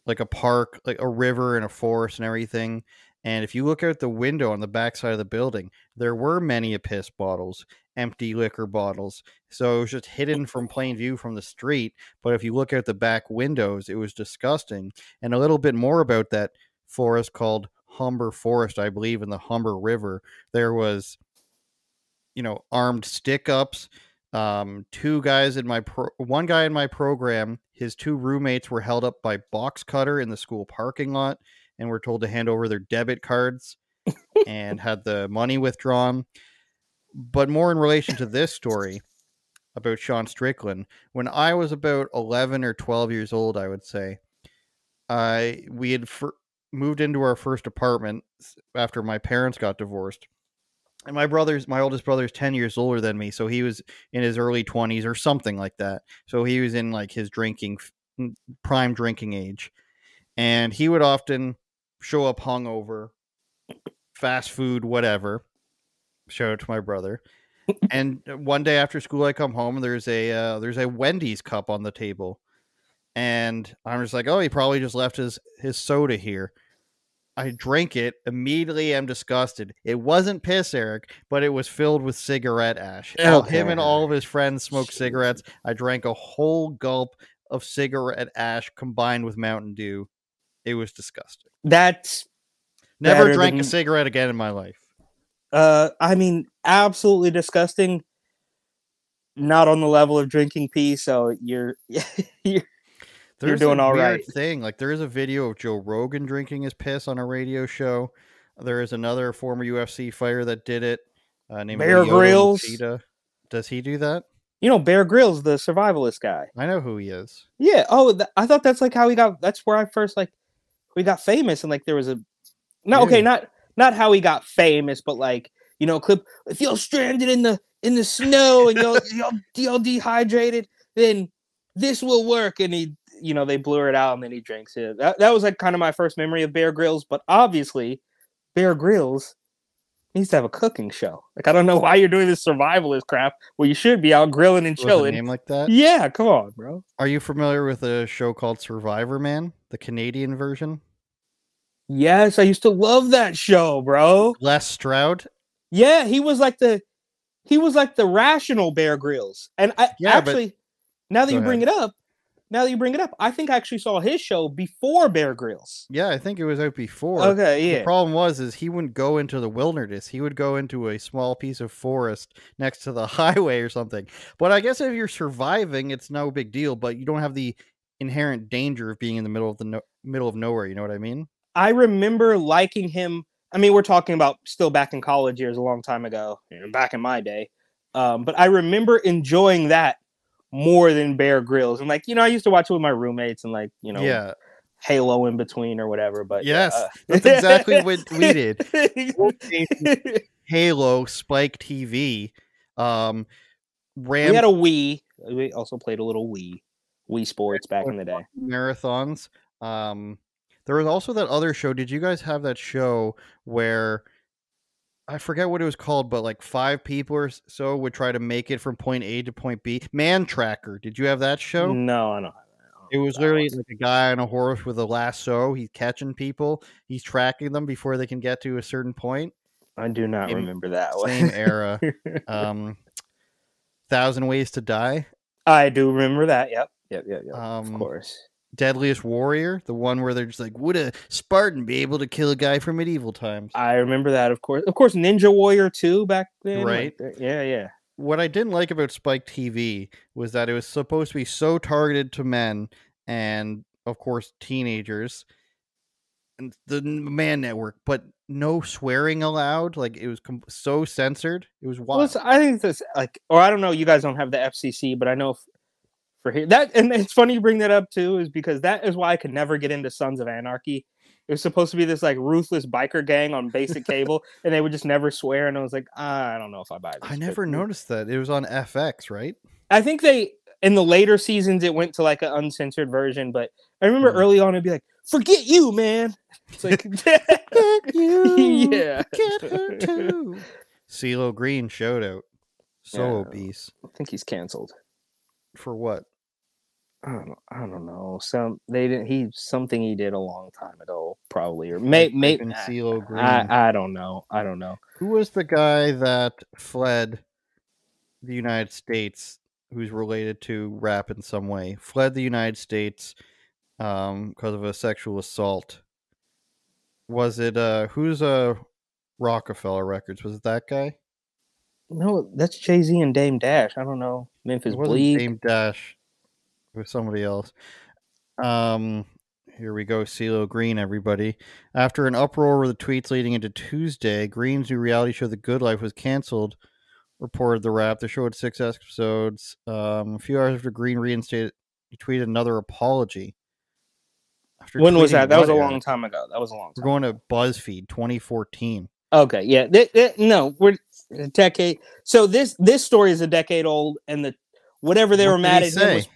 like a park, like a river and a forest and everything. And if you look out the window on the backside of the building, there were many a piss bottles, empty liquor bottles. So it was just hidden from plain view from the street. But if you look out the back windows, it was disgusting. And a little bit more about that forest called Humber Forest, I believe, in the Humber River. There was, you know, armed stick ups. Um, two guys in my pro- one guy in my program, his two roommates were held up by box cutter in the school parking lot and were told to hand over their debit cards and had the money withdrawn. But more in relation to this story about Sean Strickland, when I was about 11 or 12 years old, I would say, I we had fir- moved into our first apartment after my parents got divorced. And my brother's my oldest brother's 10 years older than me, so he was in his early 20s or something like that. So he was in like his drinking prime drinking age. And he would often show up hungover, fast food, whatever. Shout out to my brother. and one day after school, I come home and there's a uh, there's a Wendy's cup on the table, and I'm just like, oh, he probably just left his his soda here. I drank it immediately. I'm disgusted. It wasn't piss, Eric, but it was filled with cigarette ash. While Him and all of his friends smoked cigarettes. I drank a whole gulp of cigarette ash combined with Mountain Dew. It was disgusting. That's Never drank a cigarette again in my life. uh I mean absolutely disgusting. Not on the level of drinking pee, so you're you're There's doing a all weird right. Thing like there is a video of Joe Rogan drinking his piss on a radio show. There is another former UFC fighter that did it. Uh, named Bear Lyoto Grylls. Machida. Does he do that? you know Bear Grylls, the survivalist guy. I know who he is. Yeah. Oh, th- I thought that's like how he got. That's where I first like we got famous, and like there was a no. Okay, not not how he got famous, but like you know, clip if you're stranded in the in the snow and you're you're, you're dehydrated, then this will work. And he, you know, they blur it out, and then he drinks it. That that was like kind of my first memory of Bear Grylls, but obviously, Bear Grylls needs to have a cooking show. Like I don't know why you're doing this survivalist crap. Well, you should be out grilling and chilling. name like that. Yeah, come on, bro. Are you familiar with a show called Survivorman, the Canadian version? Yes, I used to love that show, bro. Les Stroud. Yeah, he was like the he was like the rational Bear Grylls. And I Yeah, but- actually now that Go you bring ahead. it up, now that you bring it up, I think I actually saw his show before Bear Grylls. Yeah, I think it was out before. Okay, The yeah. problem was is he wouldn't go into the wilderness. He would go into a small piece of forest next to the highway or something. But I guess if you're surviving, it's no big deal. But you don't have the inherent danger of being in the middle of the no- middle of nowhere. You know what I mean? I remember liking him. I mean, we're talking about still back in college years, a long time ago, you know, back in my day. Um, but I remember enjoying that more than Bear Grylls. And like, you know, I used to watch it with my roommates and like, you know, yeah. Halo in between or whatever. But yeah, Yes, uh, that's exactly what we did. Halo, Spike TV, um, Ram we had a Wii. We also played a little Wii, Wii Sports back in the day. marathons. Um, there was also that other show. Did you guys have that show where I forget what it was called, but like five people or so would try to make it from point A to point B? Mantracker. Did you have that show? No, I don't. It was literally like a guy on a horse with a lasso. He's catching people. He's tracking them before they can get to a certain point. I do not Same- remember that one. Same era. um, Thousand Ways to Die. I do remember that. Yep. Yep. Yep. yep. Um, of course. Deadliest Warrior, the one where they're just like, would a Spartan be able to kill a guy from medieval times? I remember that. Of course. Of course. Ninja Warrior two back then. Right. th- yeah. Yeah. What I didn't like about Spike TV was that it was supposed to be so targeted to men and, of course, teenagers and the Man Network, but no swearing allowed. Like it was com- so censored. It was wild. it's, I think this like, or I don't know. You guys don't have the FCC, but I know for here that, and it's funny you bring that up too, is because that is why I could never get into Sons of Anarchy. It was supposed to be this like ruthless biker gang on basic cable, and they would just never swear. And I was like, "Ah, I don't know if I buy this. I never noticed that. It was on FX, right? I think they in the later seasons it went to like an uncensored version, but I remember Mhm. early on it'd be like, "Forget you, man." It's like, yeah, Get her too. CeeLo Green showed out. So Yeah. obese. I think he's canceled. For what? I don't, I don't know. Some they didn't. He something he did a long time ago, probably, or may may. CeeLo Green. I I don't know. I don't know. Who was the guy that fled the United States who's related to rap in some way? Fled the United States um because of a sexual assault. Was it uh who's a Roc-A-Fella Records? Was it that guy? No, that's Jay Z and Dame Dash. I don't know. Memphis Bleek. Dame Dash. It was somebody else. Um, here we go. CeeLo Green, everybody. After an uproar over the tweets leading into Tuesday, Green's new reality show, The Good Life, was canceled. Reported the rap. The show had six episodes. Um, a few hours after Green reinstated, he tweeted another apology. After When was that? That was a long time ago. That was a long We're going to BuzzFeed 2014. Okay, yeah. Th- th- no, we're a decade. So this this story is a decade old, and the whatever they What were mad at was.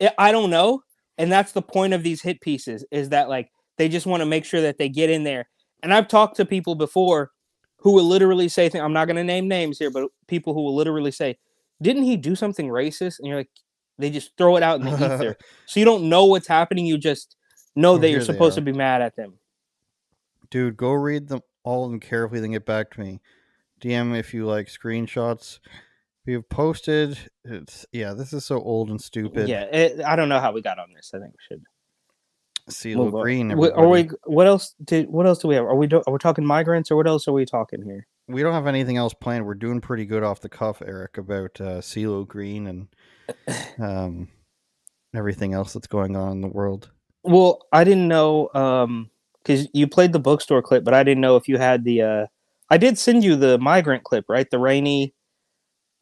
I I don't know, and that's the point of these hit pieces is that like they just want to make sure that they get in there. And I've talked to people before who will literally say, thing- "I'm not going to name names here, but people who will literally say, didn't he do something racist?" And you're like, they just throw it out in the ether, so you don't know what's happening. You just know that you're supposed to be mad at them. Dude, go read them all of them carefully, then get back to me. DM if you like screenshots. We have posted. It's yeah, this is so old and stupid. Yeah, it, I don't know how we got on this. I think we should CeeLo on. Green. Wh- Are we? What else? Did what else do we have? Are we? Do, are we talking migrants or what else are we talking here? We don't have anything else planned. We're doing pretty good off the cuff, Eric, about uh, CeeLo Green and um, everything else that's going on in the world. Well, I didn't know um because you played the bookstore clip, but I didn't know if you had the. uh I did send you the migrant clip, right? The rainy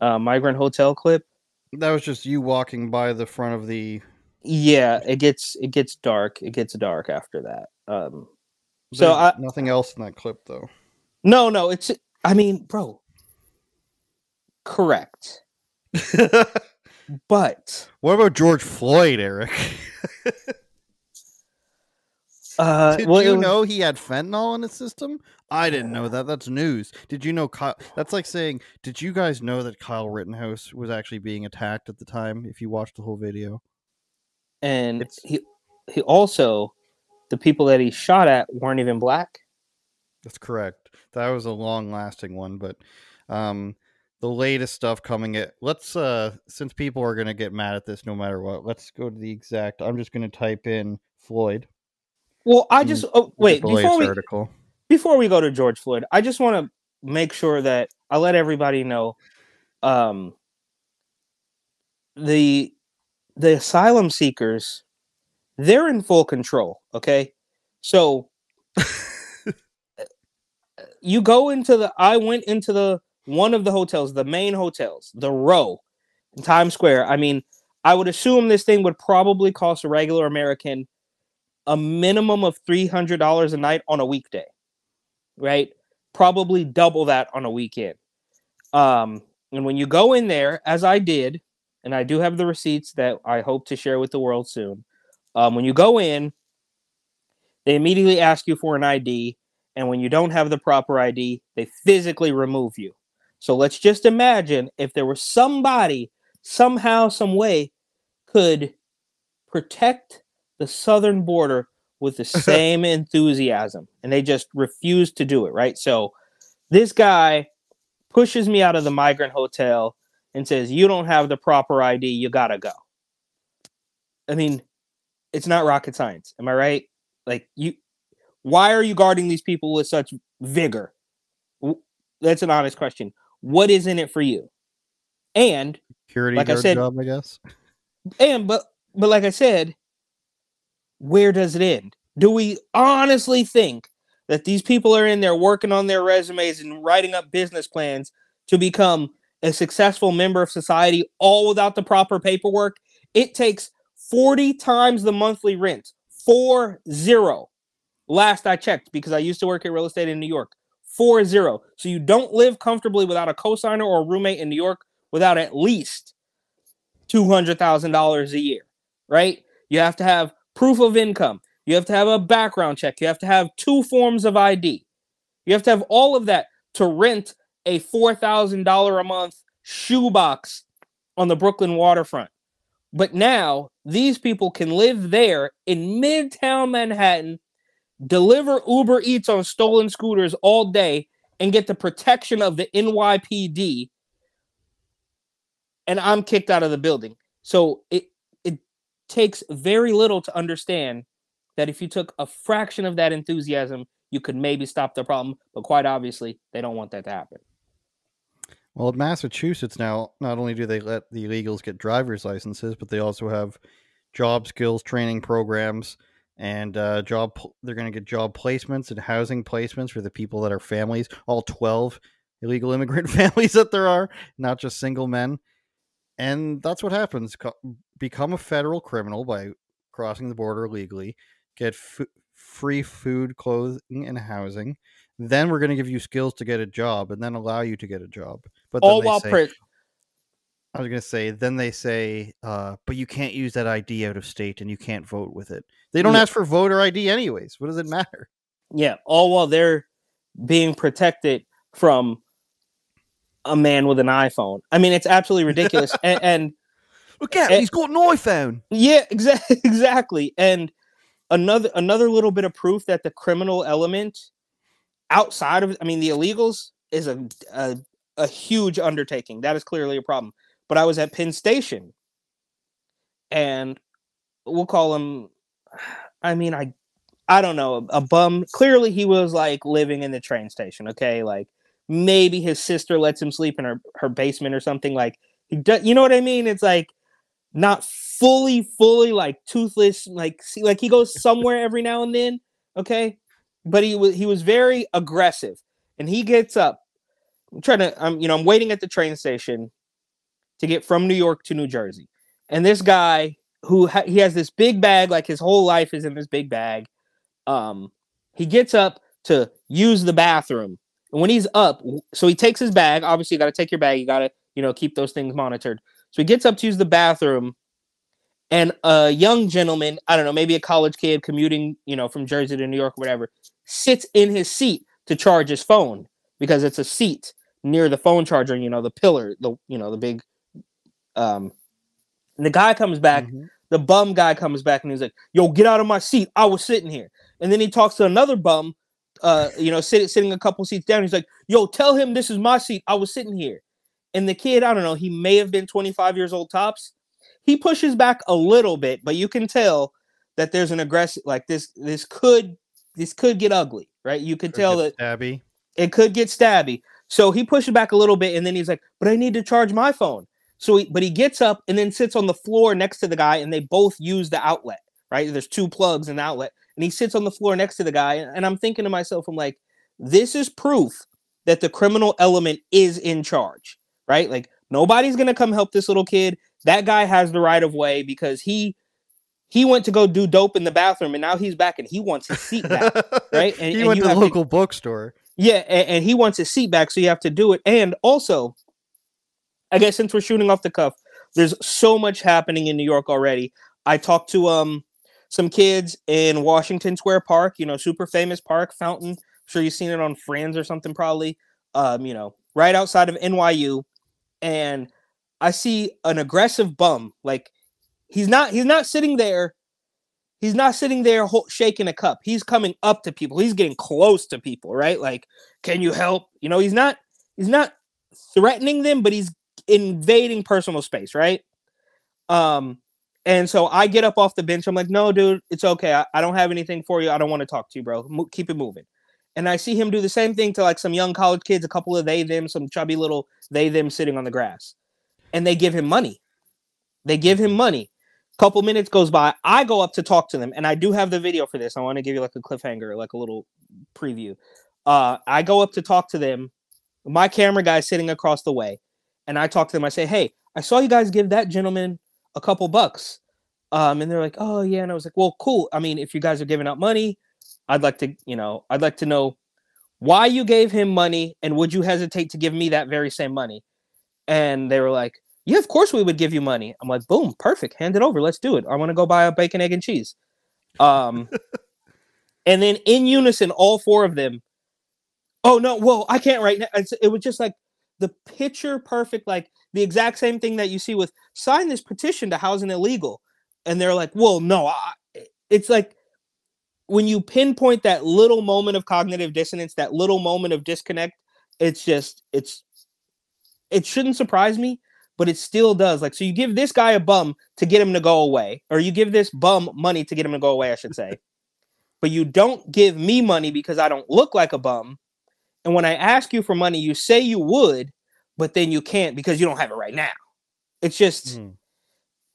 uh, migrant hotel clip. That was just you walking by the front of the. Yeah, it gets it gets dark. It gets dark after that. Um, so I nothing else in that clip though. no no it's I mean, bro. Correct, but What about George Floyd, Eric? uh, Did well, it you was- know he had fentanyl in his system? I didn't know that. That's news. Did you know Kyle? That's like saying, did you guys know that Kyle Rittenhouse was actually being attacked at the time? If you watched the whole video, and It's- he he also the people that he shot at weren't even black. that's correct. That was a long-lasting one, but um, the latest stuff coming at let's uh, since people are gonna get mad at this no matter what. Let's go to the exact. I'm just gonna type in Floyd. Well, I Mm, just oh, wait before we article. before we go to George Floyd, I just want to make sure that I let everybody know um the the asylum seekers they're in full control, okay? So you go into the I went into the one of the hotels, the main hotels, the row in Times Square. I mean, I would assume this thing would probably cost a regular American a minimum of $300 a night on a weekday right? Probably double that on a weekend. Um, and when you go in there, as I did, and I do have the receipts that I hope to share with the world soon. Um, when you go in, they immediately ask you for an ID, and when you don't have the proper ID, they physically remove you. So let's just imagine if there was somebody somehow, some way, could protect the southern border with the same enthusiasm and they just refuse to do it right? So this guy pushes me out of the migrant hotel and says you don't have the proper id you gotta go. I mean it's not rocket science am i right? Like you why are you guarding these people with such vigor? That's an honest question. What is in it for you? And Security like I said- job, I guess. and but but like I said, where does it end? Do we honestly think that these people are in there working on their resumes and writing up business plans to become a successful member of society all without the proper paperwork? It takes 40 times the monthly rent. Four zero. Last I checked, because I used to work at real estate in New York. Four zero. So you don't live comfortably without a cosigner or a roommate in New York without at least $200,000 a year, right? You have to have proof of income. You have to have a background check. You have to have two forms of ID. You have to have all of that to rent a $4,000 a month shoebox on the Brooklyn waterfront. But now these people can live there in midtown Manhattan, deliver Uber Eats on stolen scooters all day, and get the protection of the NYPD. And I'm kicked out of the building. So it takes very little to understand that if you took a fraction of that enthusiasm, you could maybe stop the problem. But quite obviously, they don't want that to happen. Well, in Massachusetts now, not only do they let the illegals get driver's licenses, but they also have job skills training programs and uh, job. They're going to get job placements and housing placements for the people that are families, all twelve illegal immigrant families that there are, not just single men. And that's what happens: Co- become a federal criminal by crossing the border illegally, get f- free food, clothing, and housing. Then we're going to give you skills to get a job, and then allow you to get a job. But then all they while say- I was gonna say, then they say, uh, but you can't use that ID out of state and you can't vote with it. They don't Yeah. ask for voter ID anyways. What does it matter? Yeah, all while they're being protected from a man with an iPhone. I mean, it's absolutely ridiculous. and, and Look at him, he's got an iPhone. yeah, exactly, exactly. And another another little bit of proof that the criminal element outside of, I mean, the illegals is a a, a huge undertaking. That is clearly a problem. But I was at Penn Station, and we'll call him. I mean, I I don't know, a bum. Clearly, he was like living in the train station. Okay, like maybe his sister lets him sleep in her her basement or something. Like he does, you know what I mean? It's like not fully, fully like toothless. Like see, like he goes somewhere every now and then. Okay, but he was he was very aggressive, and he gets up. I'm trying to, I'm you know, I'm waiting at the train station to get from New York to New Jersey, and this guy who ha- he has this big bag, like his whole life is in this big bag um he gets up to use the bathroom and when he's up so he takes his bag obviously you got to take your bag you got to you know keep those things monitored so he gets up to use the bathroom and a young gentleman i don't know maybe a college kid commuting you know from jersey to new york or whatever sits in his seat to charge his phone because it's a seat near the phone charger you know the pillar the you know the big um and the guy comes back the bum guy comes back and he's like, "Yo, get out of my seat! I was sitting here." And then he talks to another bum, uh, you know, sitting sitting a couple seats down. He's like, "Yo, tell him this is my seat. I was sitting here." And the kid, I don't know, he may have been 25 years old tops. He pushes back a little bit, but you can tell that there's an aggressive like this. This could this could get ugly, right? You could tell that Abby. it could get stabby. So he pushes back a little bit, and then he's like, "But I need to charge my phone." So, he, but he gets up and then sits on the floor next to the guy, and they both use the outlet. Right? There's two plugs in the outlet, and he sits on the floor next to the guy. And I'm thinking to myself, I'm like, this is proof that the criminal element is in charge. Right? Like nobody's gonna come help this little kid. That guy has the right of way because he he went to go do dope in the bathroom, and now he's back and he wants his seat back. right? And, he and went you to the have to- local bookstore. yeah, and, and he wants his seat back, so you have to do it. And also, I guess since we're shooting off the cuff, there's so much happening in New York already. I talked to um some kids in Washington Square Park, you know, super famous park fountain. I'm sure you've seen it on Friends or something, probably. Um, you know, right outside of NYU, and I see an aggressive bum. Like he's not he's not sitting there. He's not sitting there shaking a cup. He's coming up to people. He's getting close to people, right? Like, can you help? You know, he's not he's not threatening them, but he's invading personal space, right? Um, and so I get up off the bench. I'm like, no, dude, it's okay. I, I don't have anything for you. I don't want to talk to you, bro. Mo- keep it moving. And I see him do the same thing to like some young college kids, a couple of they, them, some chubby little they, them sitting on the grass. And they give him money. They give him money. Couple minutes goes by. I go up to talk to them, and I do have the video for this. I want to give you like a cliffhanger, like a little preview. Uh, I go up to talk to them. My camera guy's sitting across the way, and I talk to them. I say, "Hey, I saw you guys give that gentleman a couple bucks," um, and they're like, "Oh yeah," and I was like, "Well, cool. I mean, if you guys are giving out money, I'd like to, you know, I'd like to know why you gave him money, and would you hesitate to give me that very same money?" And they were like, "Yeah, of course we would give you money." I'm like, "Boom, perfect. Hand it over. Let's do it. I want to go buy a bacon, egg, and cheese." Um, and then in unison, all four of them. Oh no! Well, I can't right now. It's, it was just like the picture perfect, like the exact same thing that you see with sign this petition to housing illegal, and they're like, well, no, I, it's like when you pinpoint that little moment of cognitive dissonance, that little moment of disconnect, it's just it's it shouldn't surprise me, but it still does. Like, so you give this guy a bum to get him to go away, or you give this bum money to get him to go away, I should say. but you don't give me money because I don't look like a bum. And when I ask you for money, you say you would, but then you can't because you don't have it right now. It's just Mm.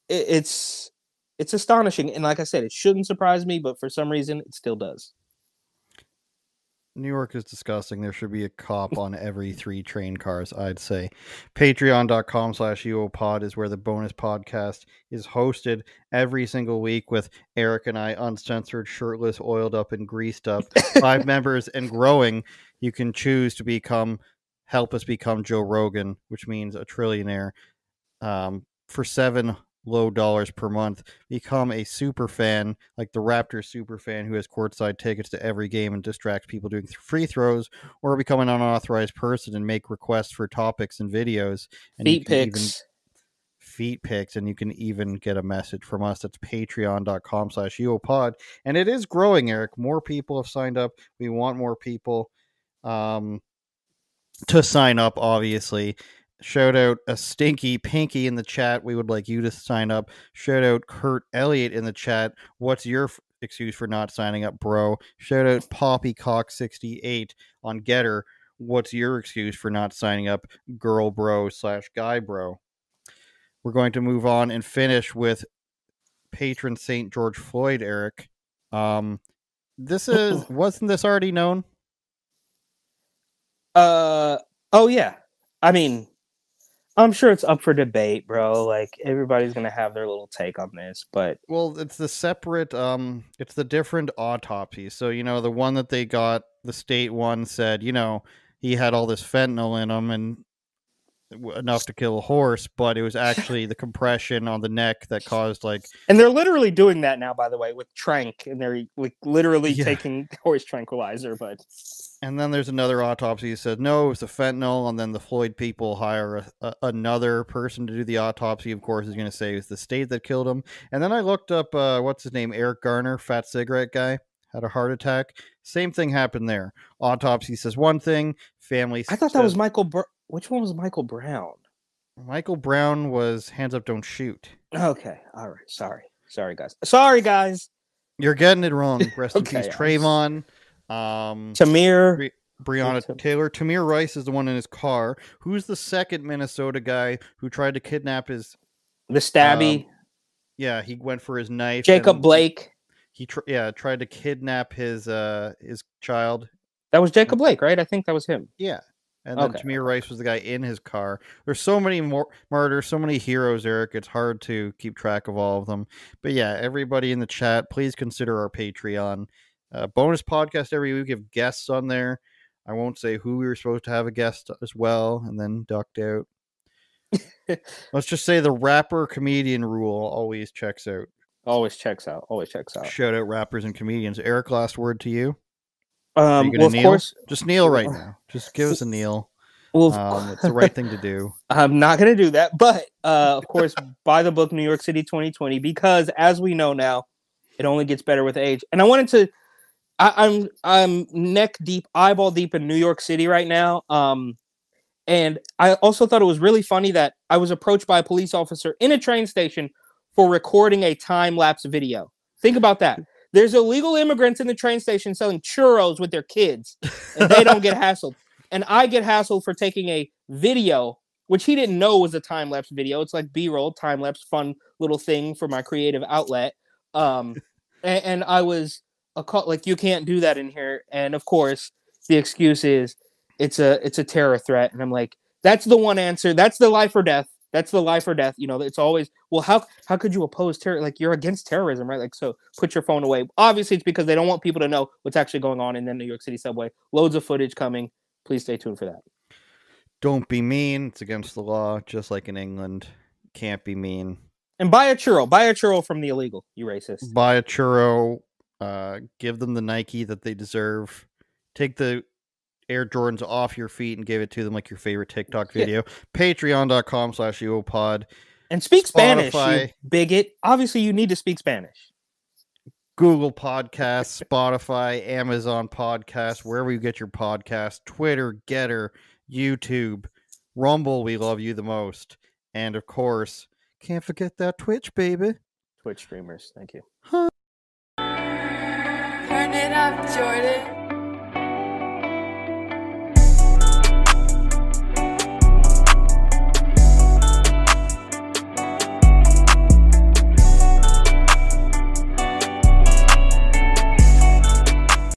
it, it's it's astonishing. And like I said, it shouldn't surprise me, but for some reason it still does. New York is disgusting. There should be a cop on every three train cars, I'd say. Patreon.com slash UOPod is where the bonus podcast is hosted every single week with Eric and I, uncensored, shirtless, oiled up, and greased up. Five members and growing. You can choose to become, help us become Joe Rogan, which means a trillionaire. Um, for seven low dollars per month, become a super fan, like the Raptors super fan who has courtside tickets to every game and distracts people doing th- free throws, or become an unauthorized person and make requests for topics and videos. And Feet even- pics. feet pics and you can even get a message from us that's patreon.com slash uopod and it is growing eric more people have signed up we want more people um to sign up obviously. Shout out a stinky pinky in the chat. We would like you to sign up. Shout out kurt elliott in the chat. What's your f- excuse for not signing up bro? Shout out poppycock68 on Gettr. What's your excuse for not signing up girl bro slash guy bro? We're going to move on and finish with patron Saint George Floyd, Eric. Um, this is wasn't this already known? Uh oh yeah. I mean, I'm sure it's up for debate, bro. Like everybody's gonna have their little take on this, but Well, it's the separate. Um, it's the different autopsies. So you know, the one that they got, the state one said, you know, he had all this fentanyl in him and enough to kill a horse, but it was actually the compression on the neck that caused like and they're literally doing that now, by the way, with tranq, and they're like literally Yeah. taking horse tranquilizer. But And then there's another autopsy that said no, it was the fentanyl. And then the Floyd people hire a, a, another person to do the autopsy. Of course, is going to say it's the state that killed him. And then I looked up uh, what's his name, Eric Garner, fat cigarette guy, had a heart attack. Same thing happened there. Autopsy says one thing. Family. I thought that was Michael. Br- Which one was Michael Brown? Michael Brown was hands up, don't shoot. Okay, all right. Sorry, sorry guys. Sorry guys. You're getting it wrong. Rest in peace, Trayvon. Um, Tamir. Bre- Breonna Taylor. Tamir Rice is the one in his car. Who's the second Minnesota guy who tried to kidnap his? The stabby. Um, Yeah, he went for his knife. Jacob Blake. He tr- yeah tried to kidnap his uh his child. That was Jacob Blake, right? I think that was him. Yeah, and then Okay, Tamir Rice was the guy in his car. There's so many more murders, so many heroes, Eric. It's hard to keep track of all of them. But yeah, everybody in the chat, please consider our Patreon uh, bonus podcast every week. We have guests on there. I won't say who we were supposed to have a guest as well, and then ducked out. Let's just say the rapper comedian rule always checks out. Always checks out. Always checks out. Shout out rappers and comedians. Eric, last word to you. Um, well, of kneel? course. Just kneel right now. Just give us a kneel. Well, Um, it's the right thing to do. I'm not going to do that, but uh, of course, buy the book New York City 2020 because, as we know now, it only gets better with age. And I wanted to, I, I'm I'm neck deep, eyeball deep in New York City right now. Um, and I also thought it was really funny that I was approached by a police officer in a train station for recording a time lapse video. Think about that. There's illegal immigrants in the train station selling churros with their kids, and they don't get hassled. And I get hassled for taking a video, which he didn't know was a time lapse video. It's like B roll, time lapse, fun little thing for my creative outlet. Um, and, and I was a call like you can't do that in here. And of course, the excuse is it's a it's a terror threat. And I'm like, that's the one answer. That's the life or death. That's the life or death. You know, it's always well, how how could you oppose terror? Like you're against terrorism, right? Like so, put your phone away. Obviously, it's because they don't want people to know what's actually going on in the New York City subway. Loads of footage coming. Please stay tuned for that. Don't be mean. It's against the law, just like in England. Can't be mean. And buy a churro. Buy a churro from the illegal. You racist. Buy a churro. Uh, give them the Nike that they deserve. Take the Air Jordans off your feet and give it to them like your favorite TikTok video. Yeah. video. Patreon.com slash UOPod. And speak Spanish, you bigot. Obviously, you need to speak Spanish. Google Podcasts, Spotify, Amazon Podcasts, wherever you get your podcasts, Twitter, Gettr, YouTube, Rumble, we love you the most. And of course, can't forget that Twitch, baby. Twitch streamers, thank you. Turn it up, Jordan.